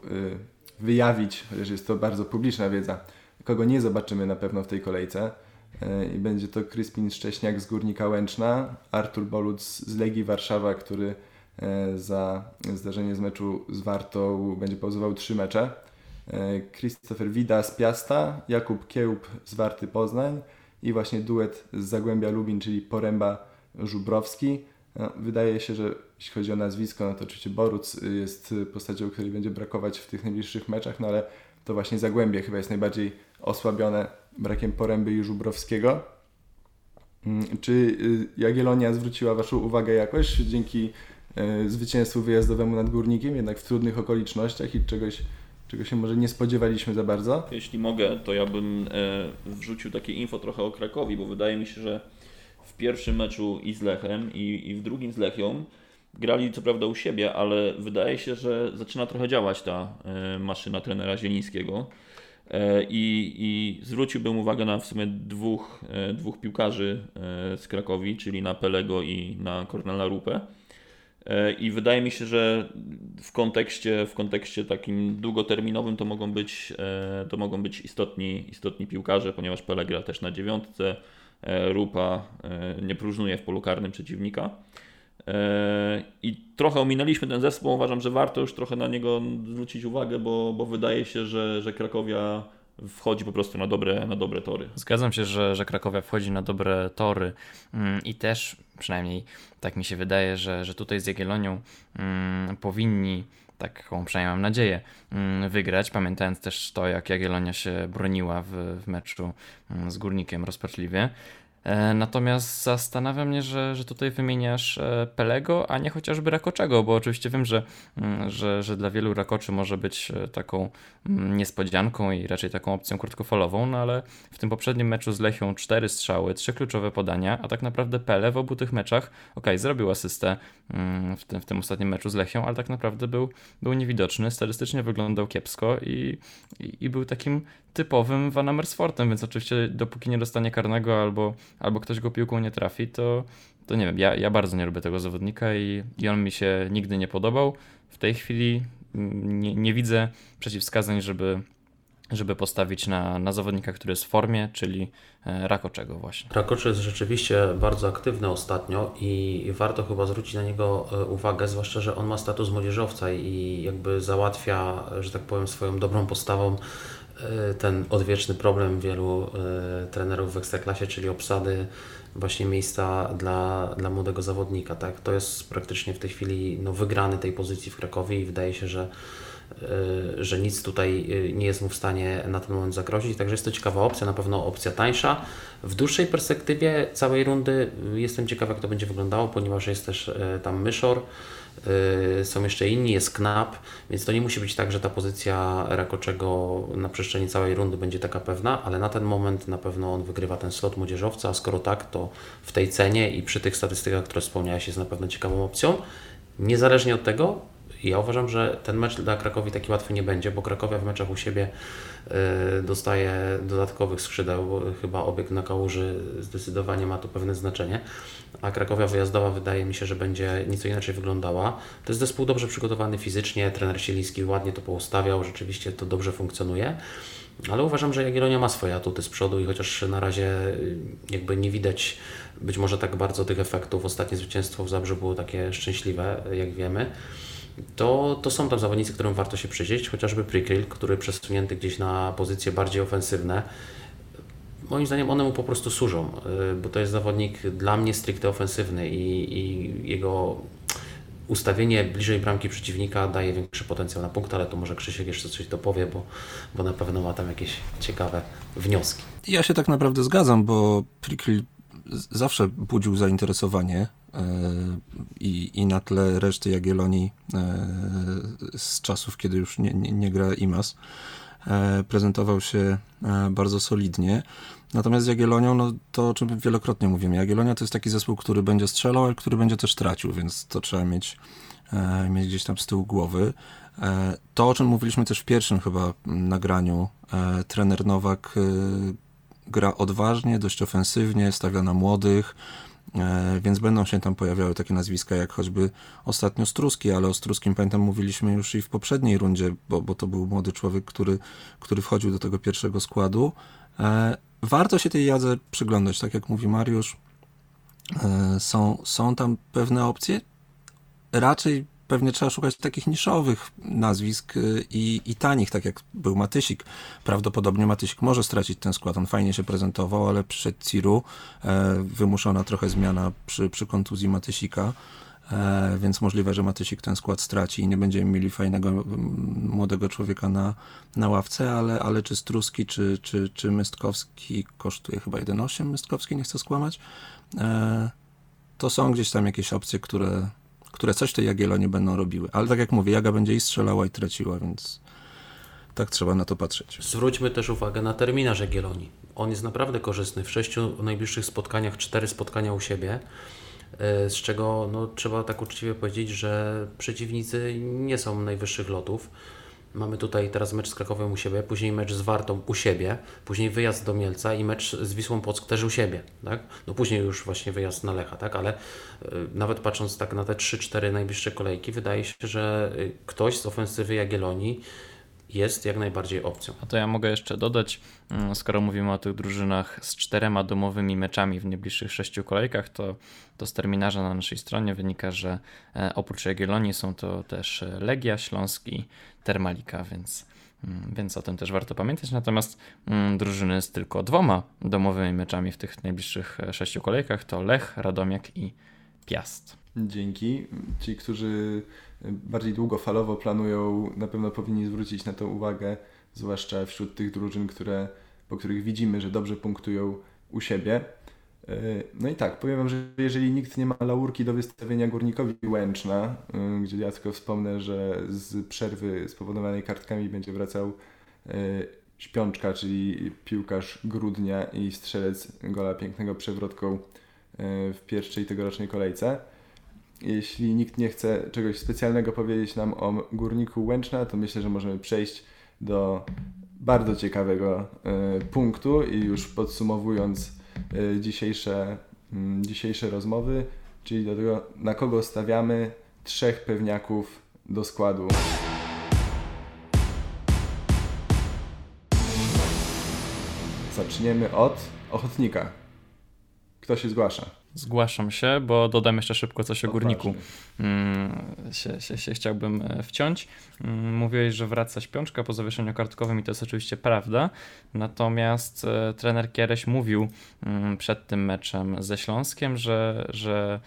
wyjawić, chociaż jest to bardzo publiczna wiedza, kogo nie zobaczymy na pewno w tej kolejce. E, I będzie to Kryspin Szcześniak z Górnika Łęczna, Artur Boluc z Legii Warszawa, który e, za zdarzenie z meczu z Wartą będzie pauzował trzy mecze. E, Christopher Wida z Piasta, Jakub Kiełb z Warty Poznań i właśnie duet z Zagłębia Lubin, czyli Poręba Żubrowski. No, wydaje się, że jeśli chodzi o nazwisko, no to oczywiście Boruc jest postacią, której będzie brakować w tych najbliższych meczach, no ale to właśnie Zagłębie chyba jest najbardziej osłabione brakiem Poręby i Żubrowskiego. Mm, czy y, Jagiellonia zwróciła Waszą uwagę jakoś dzięki y, zwycięstwu wyjazdowemu nad Górnikiem, jednak w trudnych okolicznościach i czegoś, czego się może nie spodziewaliśmy za bardzo? Jeśli mogę, to ja bym e, wrzucił takie info trochę o Krakowi, bo wydaje mi się, że w pierwszym meczu i z Lechem i, i w drugim z Lechią grali co prawda u siebie, ale wydaje się, że zaczyna trochę działać ta e, maszyna trenera Zielińskiego. E, I, I zwróciłbym uwagę na w sumie dwóch, dwóch piłkarzy z Krakowi, czyli na Pelego i na Kornela Rupę. I wydaje mi się, że w kontekście, w kontekście takim długoterminowym to mogą być, to mogą być istotni, istotni piłkarze, ponieważ Pele gra też na dziewiątce, Rupa nie próżnuje w polu karnym przeciwnika. I trochę ominęliśmy ten zespół. Uważam, że warto już trochę na niego zwrócić uwagę, bo, bo wydaje się, że, że Krakowia wchodzi po prostu na dobre, na dobre tory. Zgadzam się, że, że Krakowia wchodzi na dobre tory mm, i też przynajmniej tak mi się wydaje, że, że tutaj z Jagiellonią mm, powinni taką przynajmniej mam nadzieję, mm, wygrać, pamiętając też to, jak Jagiellonia się broniła w, w meczu z Górnikiem rozpaczliwie. E, natomiast zastanawia mnie, że, że tutaj wymieniasz e, Pelego, a nie chociażby Rakoczego, bo oczywiście wiem, że, mm, że, że dla wielu Rakoczy może być e, taką mm, niespodzianką i raczej taką opcją krótkofalową, no ale w tym poprzednim meczu z Lechią cztery strzały, trzy kluczowe podania, a tak naprawdę Pele w obu tych meczach, ok, zrobił asystę mm, w tym, w tym ostatnim meczu z Lechią, ale tak naprawdę był, był niewidoczny, statystycznie wyglądał kiepsko i, i, i był takim typowym Van Amersfortem, więc oczywiście dopóki nie dostanie karnego albo, albo ktoś go piłką nie trafi, to, to nie wiem, ja, ja bardzo nie lubię tego zawodnika i, i on mi się nigdy nie podobał. W tej chwili nie, nie widzę przeciwwskazań, żeby, żeby postawić na, na zawodnika, który jest w formie, czyli e, Rakoczego właśnie. Rakoczy jest rzeczywiście bardzo aktywny ostatnio i warto chyba zwrócić na niego e, uwagę, zwłaszcza, że on ma status młodzieżowca i jakby załatwia, że tak powiem, swoją dobrą postawą ten odwieczny problem wielu e, trenerów w Ekstraklasie, czyli obsady właśnie miejsca dla, dla młodego zawodnika. Tak? To jest praktycznie w tej chwili no, wygrany tej pozycji w Krakowie i wydaje się, że, e, że nic tutaj nie jest mu w stanie na ten moment zagrozić. Także jest to ciekawa opcja, na pewno opcja tańsza. W dłuższej perspektywie całej rundy jestem ciekaw, jak to będzie wyglądało, ponieważ jest też tam Myszor. Y, są jeszcze inni, jest Knap, więc to nie musi być tak, że ta pozycja Rakoczego na przestrzeni całej rundy będzie taka pewna, ale na ten moment na pewno on wygrywa ten slot młodzieżowca, a skoro tak, to w tej cenie i przy tych statystykach, które wspomniałeś, jest na pewno ciekawą opcją. Niezależnie od tego, ja uważam, że ten mecz dla Krakowi taki łatwy nie będzie, bo Krakowia w meczach u siebie dostaje dodatkowych skrzydeł. Chyba obieg na kałuży zdecydowanie ma to pewne znaczenie. A Krakowia wyjazdowa wydaje mi się, że będzie nieco inaczej wyglądała. To jest zespół dobrze przygotowany fizycznie, trener Sieliński ładnie to poustawiał, rzeczywiście to dobrze funkcjonuje. Ale uważam, że Jagiellonia ma swoje atuty z przodu i chociaż na razie y, jakby nie widać być może tak bardzo tych efektów, ostatnie zwycięstwo w Zabrze było takie szczęśliwe, jak wiemy, to, to są tam zawodnicy, którym warto się przyjrzeć, chociażby Prikryl, który przesunięty gdzieś na pozycje bardziej ofensywne. Moim zdaniem one mu po prostu służą, y, bo to jest zawodnik dla mnie stricte ofensywny i, i jego ustawienie bliżej bramki przeciwnika daje większy potencjał na punkt, ale to może Krzysiek jeszcze coś dopowie, bo, bo na pewno ma tam jakieś ciekawe wnioski. Ja się tak naprawdę zgadzam, bo Prikryl zawsze budził zainteresowanie i, i na tle reszty Jagiellonii e, z czasów, kiedy już nie, nie, nie gra Imas, e, prezentował się bardzo solidnie. Natomiast z Jagiellonią, no to o czym wielokrotnie mówimy, Jagiellonia to jest taki zespół, który będzie strzelał, ale który będzie też tracił, więc to trzeba mieć, mieć gdzieś tam z tyłu głowy. To, o czym mówiliśmy też w pierwszym chyba nagraniu, trener Nowak gra odważnie, dość ofensywnie, stawia na młodych, e, więc będą się tam pojawiały takie nazwiska jak choćby ostatnio Struski, ale o Struskim pamiętam mówiliśmy już i w poprzedniej rundzie, bo, bo to był młody człowiek, który, który wchodził do tego pierwszego składu. E, warto się tej jadze przyglądać, tak jak mówi Mariusz. E, są, są tam pewne opcje. Raczej pewnie trzeba szukać takich niszowych nazwisk y, i, i tanich, tak jak był Matysik. Prawdopodobnie Matysik może stracić ten skład, on fajnie się prezentował, ale przyszedł Ciru, e, wymuszona trochę zmiana przy, przy kontuzji Matysika. E, więc możliwe, że Matysik ten skład straci i nie będziemy mieli fajnego młodego człowieka na, na ławce, ale, ale czy Struski, czy, czy, czy Mystkowski kosztuje chyba 1,8, Mystkowski nie chcę skłamać, e, to są gdzieś tam jakieś opcje, które, które coś tej Jagiellonie będą robiły. Ale tak jak mówię, Jaga będzie i strzelała i traciła, więc tak trzeba na to patrzeć. Zwróćmy też uwagę na terminarz Jagiellonii. On jest naprawdę korzystny. W sześciu najbliższych spotkaniach cztery spotkania u siebie, e, z czego no, trzeba tak uczciwie powiedzieć, że przeciwnicy nie są najwyższych lotów. Mamy tutaj teraz mecz z Krakowem u siebie, później mecz z Wartą u siebie, później wyjazd do Mielca i mecz z Wisłą Płock też u siebie, tak? No później już właśnie wyjazd na Lecha, tak? Ale y, nawet patrząc tak na te 3-4 najbliższe kolejki, wydaje się, że y, ktoś z ofensywy Jagiellonii jest jak najbardziej opcją. A to ja mogę jeszcze dodać, mm, skoro mówimy o tych drużynach z czterema domowymi meczami w najbliższych sześciu kolejkach, to, to z terminarza na naszej stronie wynika, że e, oprócz Jagiellonii są to też Legia, Śląsk i Termalika, więc, mm, więc o tym też warto pamiętać. Natomiast mm, drużyny z tylko dwoma domowymi meczami w tych najbliższych e, sześciu kolejkach to Lech, Radomiak i Piast. Dzięki. Ci, którzy bardziej długofalowo planują, na pewno powinni zwrócić na to uwagę, zwłaszcza wśród tych drużyn, które, po których widzimy, że dobrze punktują u siebie. E, no i tak, powiem Wam, że jeżeli nikt nie ma laurki do wystawienia Górnikowi Łęczna, e, gdzie ja tylko wspomnę, że z przerwy spowodowanej kartkami będzie wracał e, Śpiączka, czyli piłkarz Grudnia i strzelec gola pięknego przewrotką w pierwszej tegorocznej kolejce. Jeśli nikt nie chce czegoś specjalnego powiedzieć nam o Górniku Łęczna, to myślę, że możemy przejść do bardzo ciekawego y, punktu i już podsumowując y, dzisiejsze, dzisiejsze rozmowy, czyli do tego, na kogo stawiamy trzech pewniaków do składu. Zaczniemy od ochotnika. Kto się zgłasza? Zgłaszam się, bo dodam jeszcze szybko coś o górniku. Mm, się, się, się chciałbym e, wciąć. Mm, mówiłeś, że wraca śpiączka po zawieszeniu kartkowym i to jest oczywiście prawda. Natomiast e, trener Kiereś mówił mm, przed tym meczem ze Śląskiem, że, że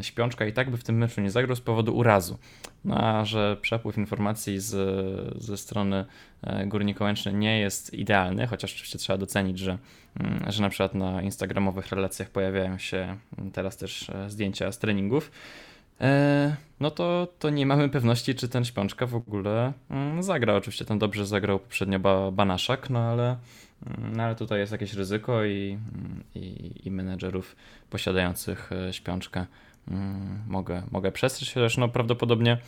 śpiączka i tak by w tym meczu nie zagrał z powodu urazu. No, a że przepływ informacji z, ze strony e, Górnika Łęczny nie jest idealny, chociaż oczywiście trzeba docenić, że, mm, że na przykład na instagramowych relacjach pojawiają się teraz też e, zdjęcia z treningów, e, no to, to nie mamy pewności, czy ten Śpiączka w ogóle mm, zagra. Oczywiście ten dobrze zagrał poprzednio Banaszak, no ale, mm, no ale tutaj jest jakieś ryzyko i, i, i menedżerów posiadających Śpiączkę Mm, mogę, mogę przestrzec, chociaż no prawdopodobnie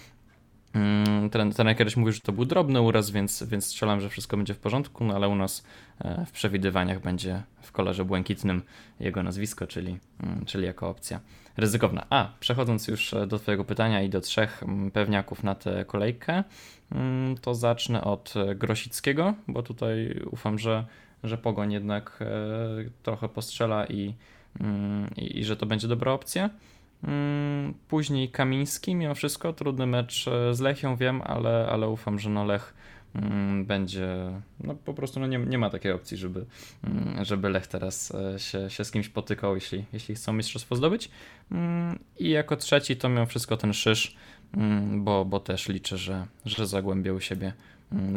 mm, ten, ten kiedyś mówił, że to był drobny uraz, więc, więc strzelam, że wszystko będzie w porządku, no ale u nas e, w przewidywaniach będzie w kolorze błękitnym jego nazwisko, czyli, mm, czyli jako opcja ryzykowna. A, przechodząc już e, do Twojego pytania i do trzech pewniaków na tę kolejkę, to zacznę od e, Grosickiego, bo tutaj ufam, że, że Pogoń jednak trochę postrzela i, i, i że to będzie dobra opcja. Mm, później Kamiński, mimo wszystko trudny mecz e, z Lechią, wiem, ale, ale ufam, że no Lech mm, będzie, no po prostu no nie, nie ma takiej opcji, żeby, mm, żeby Lech teraz e, się, się z kimś potykał, jeśli, jeśli chcą mistrzostwo zdobyć. I jako trzeci to mimo wszystko ten Szysz, bo, bo też liczę, że, że Zagłębie u siebie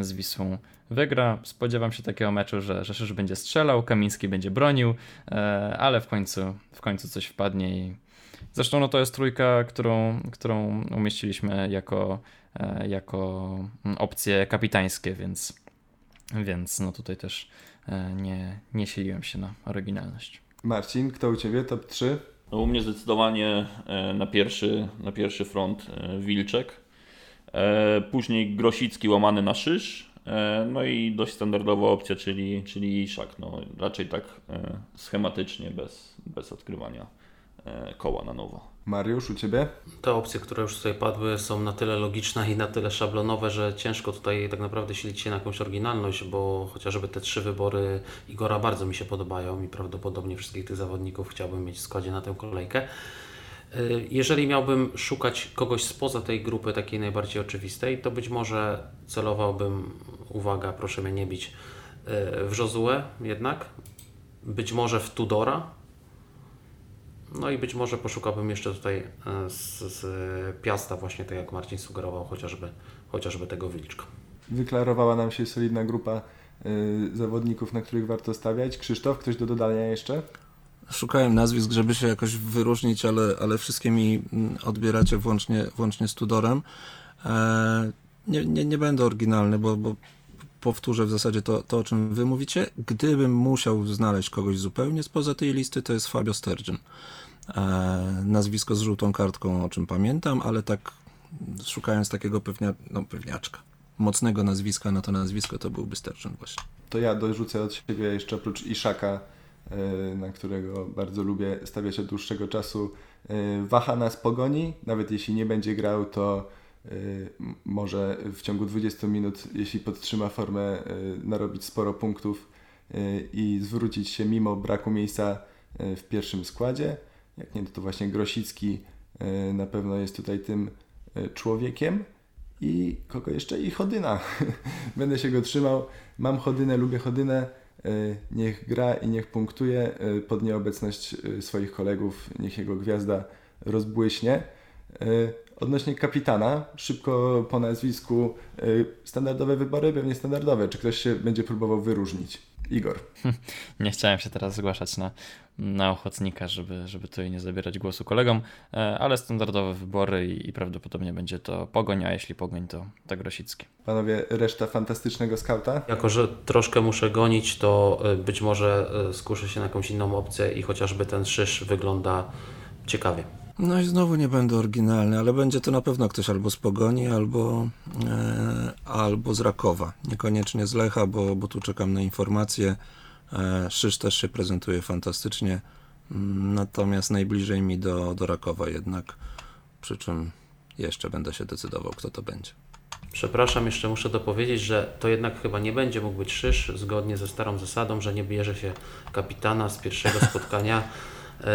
z Wisłą wygra. Spodziewam się takiego meczu, że, że będzie strzelał, Kamiński będzie bronił, e, ale w końcu, w końcu coś wpadnie i Zresztą no to jest trójka, którą, którą umieściliśmy jako, e, jako opcje kapitańskie, więc, więc no tutaj też e, nie, nie siliłem się na oryginalność. Marcin, kto u Ciebie? Top 3? No u mnie zdecydowanie e, na pierwszy, na pierwszy front Wilczek, później Grosicki łamany na Szysz, no i dość standardowa opcja, czyli, czyli Iszak. No, raczej tak schematycznie, bez, bez odkrywania E, koła na nowo. Mariusz, u Ciebie? Te opcje, które już tutaj padły są na tyle logiczne i na tyle szablonowe, że ciężko tutaj tak naprawdę silić się na jakąś oryginalność, bo chociażby te trzy wybory Igora bardzo mi się podobają i prawdopodobnie wszystkich tych zawodników chciałbym mieć w składzie na tę kolejkę. E, jeżeli miałbym szukać kogoś spoza tej grupy takiej najbardziej oczywistej, to być może celowałbym, uwaga, proszę mnie nie bić, e, w Josue jednak, być może w Tudora, no i być może poszukałbym jeszcze tutaj e, z, z Piasta właśnie, tak jak Marcin sugerował, chociażby, chociażby tego Wilczka. Wyklarowała nam się solidna grupa y, zawodników, na których warto stawiać. Krzysztof, ktoś do dodania jeszcze? Szukałem nazwisk, żeby się jakoś wyróżnić, ale, ale wszystkie mi mm, odbieracie włącznie, włącznie z Tudorem. E, nie, nie, nie będę oryginalny, bo, bo powtórzę w zasadzie to, to, o czym wy mówicie. Gdybym musiał znaleźć kogoś zupełnie spoza tej listy, to jest Fabio Sturgeon. E, nazwisko z żółtą kartką, o czym pamiętam, ale tak szukając takiego pewnia, no, pewniaczka, mocnego nazwiska na to nazwisko, to byłby Sturgeon właśnie. To ja dorzucę od siebie jeszcze oprócz Iszaka, e, na którego bardzo lubię stawiać od dłuższego czasu, e, waha nas pogoni, nawet jeśli nie będzie grał, to może w ciągu 20 minut, jeśli podtrzyma formę, narobić sporo punktów i zwrócić się mimo braku miejsca w pierwszym składzie. Jak nie, to właśnie Grosicki na pewno jest tutaj tym człowiekiem. I kogo jeszcze? I Chodyna. Będę się go trzymał. Mam Chodynę, lubię Chodynę. E, niech gra i niech punktuje e, pod nieobecność e, swoich kolegów. Niech jego gwiazda rozbłyśnie. Odnośnie kapitana, szybko po nazwisku, standardowe wybory, pewnie standardowe. Czy ktoś się będzie próbował wyróżnić? Igor. Nie chciałem się teraz zgłaszać na, na ochotnika, żeby, żeby tutaj nie zabierać głosu kolegom, e, ale standardowe wybory i, i prawdopodobnie będzie to Pogoń, a jeśli Pogoń, to, to Grosicki. Panowie, reszta fantastycznego skauta? Jako, że troszkę muszę gonić, to e, być może e, skuszę się na jakąś inną opcję i chociażby ten szysz wygląda ciekawie. No i znowu nie będę oryginalny, ale będzie to na pewno ktoś albo z Pogoni, albo, e, albo z Rakowa. Niekoniecznie z Lecha, bo, bo tu czekam na informacje. E, Szysz też się prezentuje fantastycznie, mm, natomiast najbliżej mi do, do Rakowa jednak, przy czym jeszcze będę się decydował, kto to będzie. Przepraszam, jeszcze muszę dopowiedzieć, że to jednak chyba nie będzie mógł być Szysz, zgodnie ze starą zasadą, że nie bierze się kapitana z pierwszego spotkania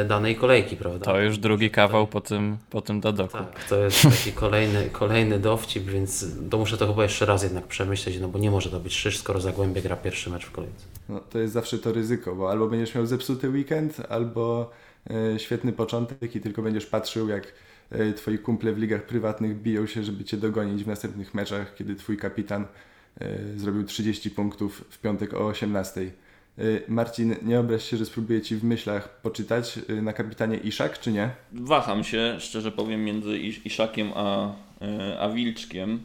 danej kolejki, prawda? To już drugi kawał po tym, po tym dadoku. Tak, to jest taki kolejny, kolejny dowcip, więc to muszę to chyba jeszcze raz jednak przemyśleć, no bo nie może to być szysz, skoro Zagłębie gra pierwszy mecz w kolejce. No, to jest zawsze to ryzyko, bo albo będziesz miał zepsuty weekend, albo e, świetny początek i tylko będziesz patrzył, jak e, twoi kumple w ligach prywatnych biją się, żeby cię dogonić w następnych meczach, kiedy twój kapitan e, zrobił 30 punktów w piątek o 18. Y, Marcin, nie obraź się, że spróbuję Ci w myślach poczytać y, na kapitanie Iszak, czy nie? Waham się, szczerze powiem, między Iszakiem a, y, a Wilczkiem.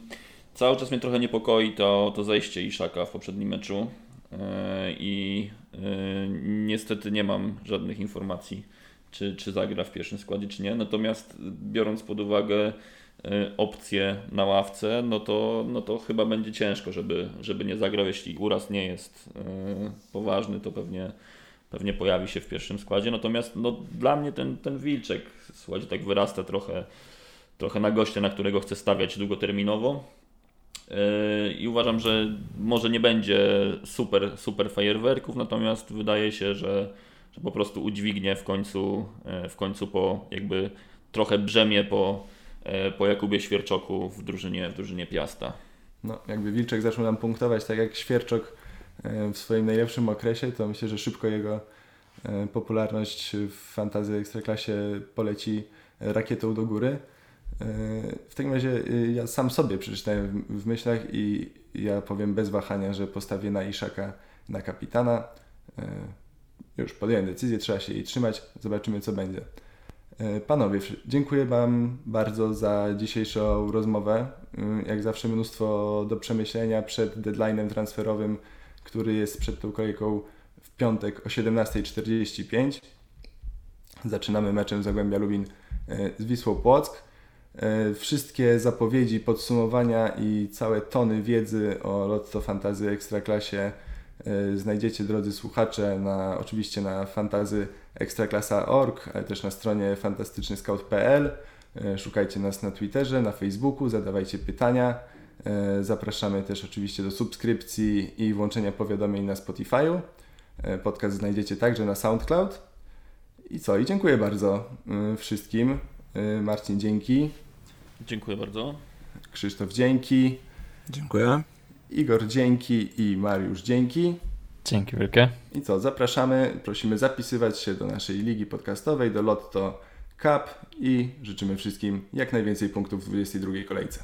Cały czas mnie trochę niepokoi to, to zejście Iszaka w poprzednim meczu i niestety nie mam żadnych informacji, czy, czy zagra w pierwszym składzie, czy nie. Natomiast biorąc pod uwagę opcję na ławce, no to, no to chyba będzie ciężko, żeby, żeby nie zagrał. Jeśli uraz nie jest y, poważny, to pewnie, pewnie pojawi się w pierwszym składzie. Natomiast no, dla mnie ten, ten Wilczek, słuchajcie, tak wyrasta trochę, trochę na gościa, na którego chcę stawiać długoterminowo. Y, I uważam, że może nie będzie super, super fajerwerków, natomiast wydaje się, że, że po prostu udźwignie w końcu, w końcu po jakby trochę brzemię po, po Jakubie Świerczoku w drużynie, w drużynie Piasta. No, jakby Wilczek zaczął nam punktować tak jak Świerczok e, w swoim najlepszym okresie, to myślę, że szybko jego e, popularność w fantazji ekstraklasie poleci rakietą do góry. W takim razie ja sam sobie przeczytałem w myślach i ja powiem bez wahania, że postawię na Iszaka na kapitana. Już podjąłem decyzję, trzeba się jej trzymać, zobaczymy co będzie. E, panowie, dziękuję Wam bardzo za dzisiejszą rozmowę. E, jak zawsze mnóstwo do przemyślenia przed deadline'em transferowym, który jest przed tą kolejką w piątek o 17.45. Zaczynamy meczem Zagłębia Lubin e, z Wisłą Płock. Wszystkie zapowiedzi, podsumowania i całe tony wiedzy o Lotto Fantazy Ekstraklasie znajdziecie, drodzy słuchacze, na, oczywiście na fantazy ekstraklasa.org, ale też na stronie fantastycznyscout.pl. E, szukajcie nas na Twitterze, na Facebooku, zadawajcie pytania. E, zapraszamy też oczywiście do subskrypcji i włączenia powiadomień na Spotify'u. E, podcast znajdziecie także na SoundCloud. I co? I dziękuję bardzo wszystkim. Marcin, dzięki. Dziękuję bardzo. Krzysztof, dzięki. Dziękuję. Igor, dzięki i Mariusz, dzięki. Dzięki wielkie. I co, zapraszamy, prosimy zapisywać się do naszej ligi podcastowej, do Lotto Cup i życzymy wszystkim jak najwięcej punktów w 22 kolejce.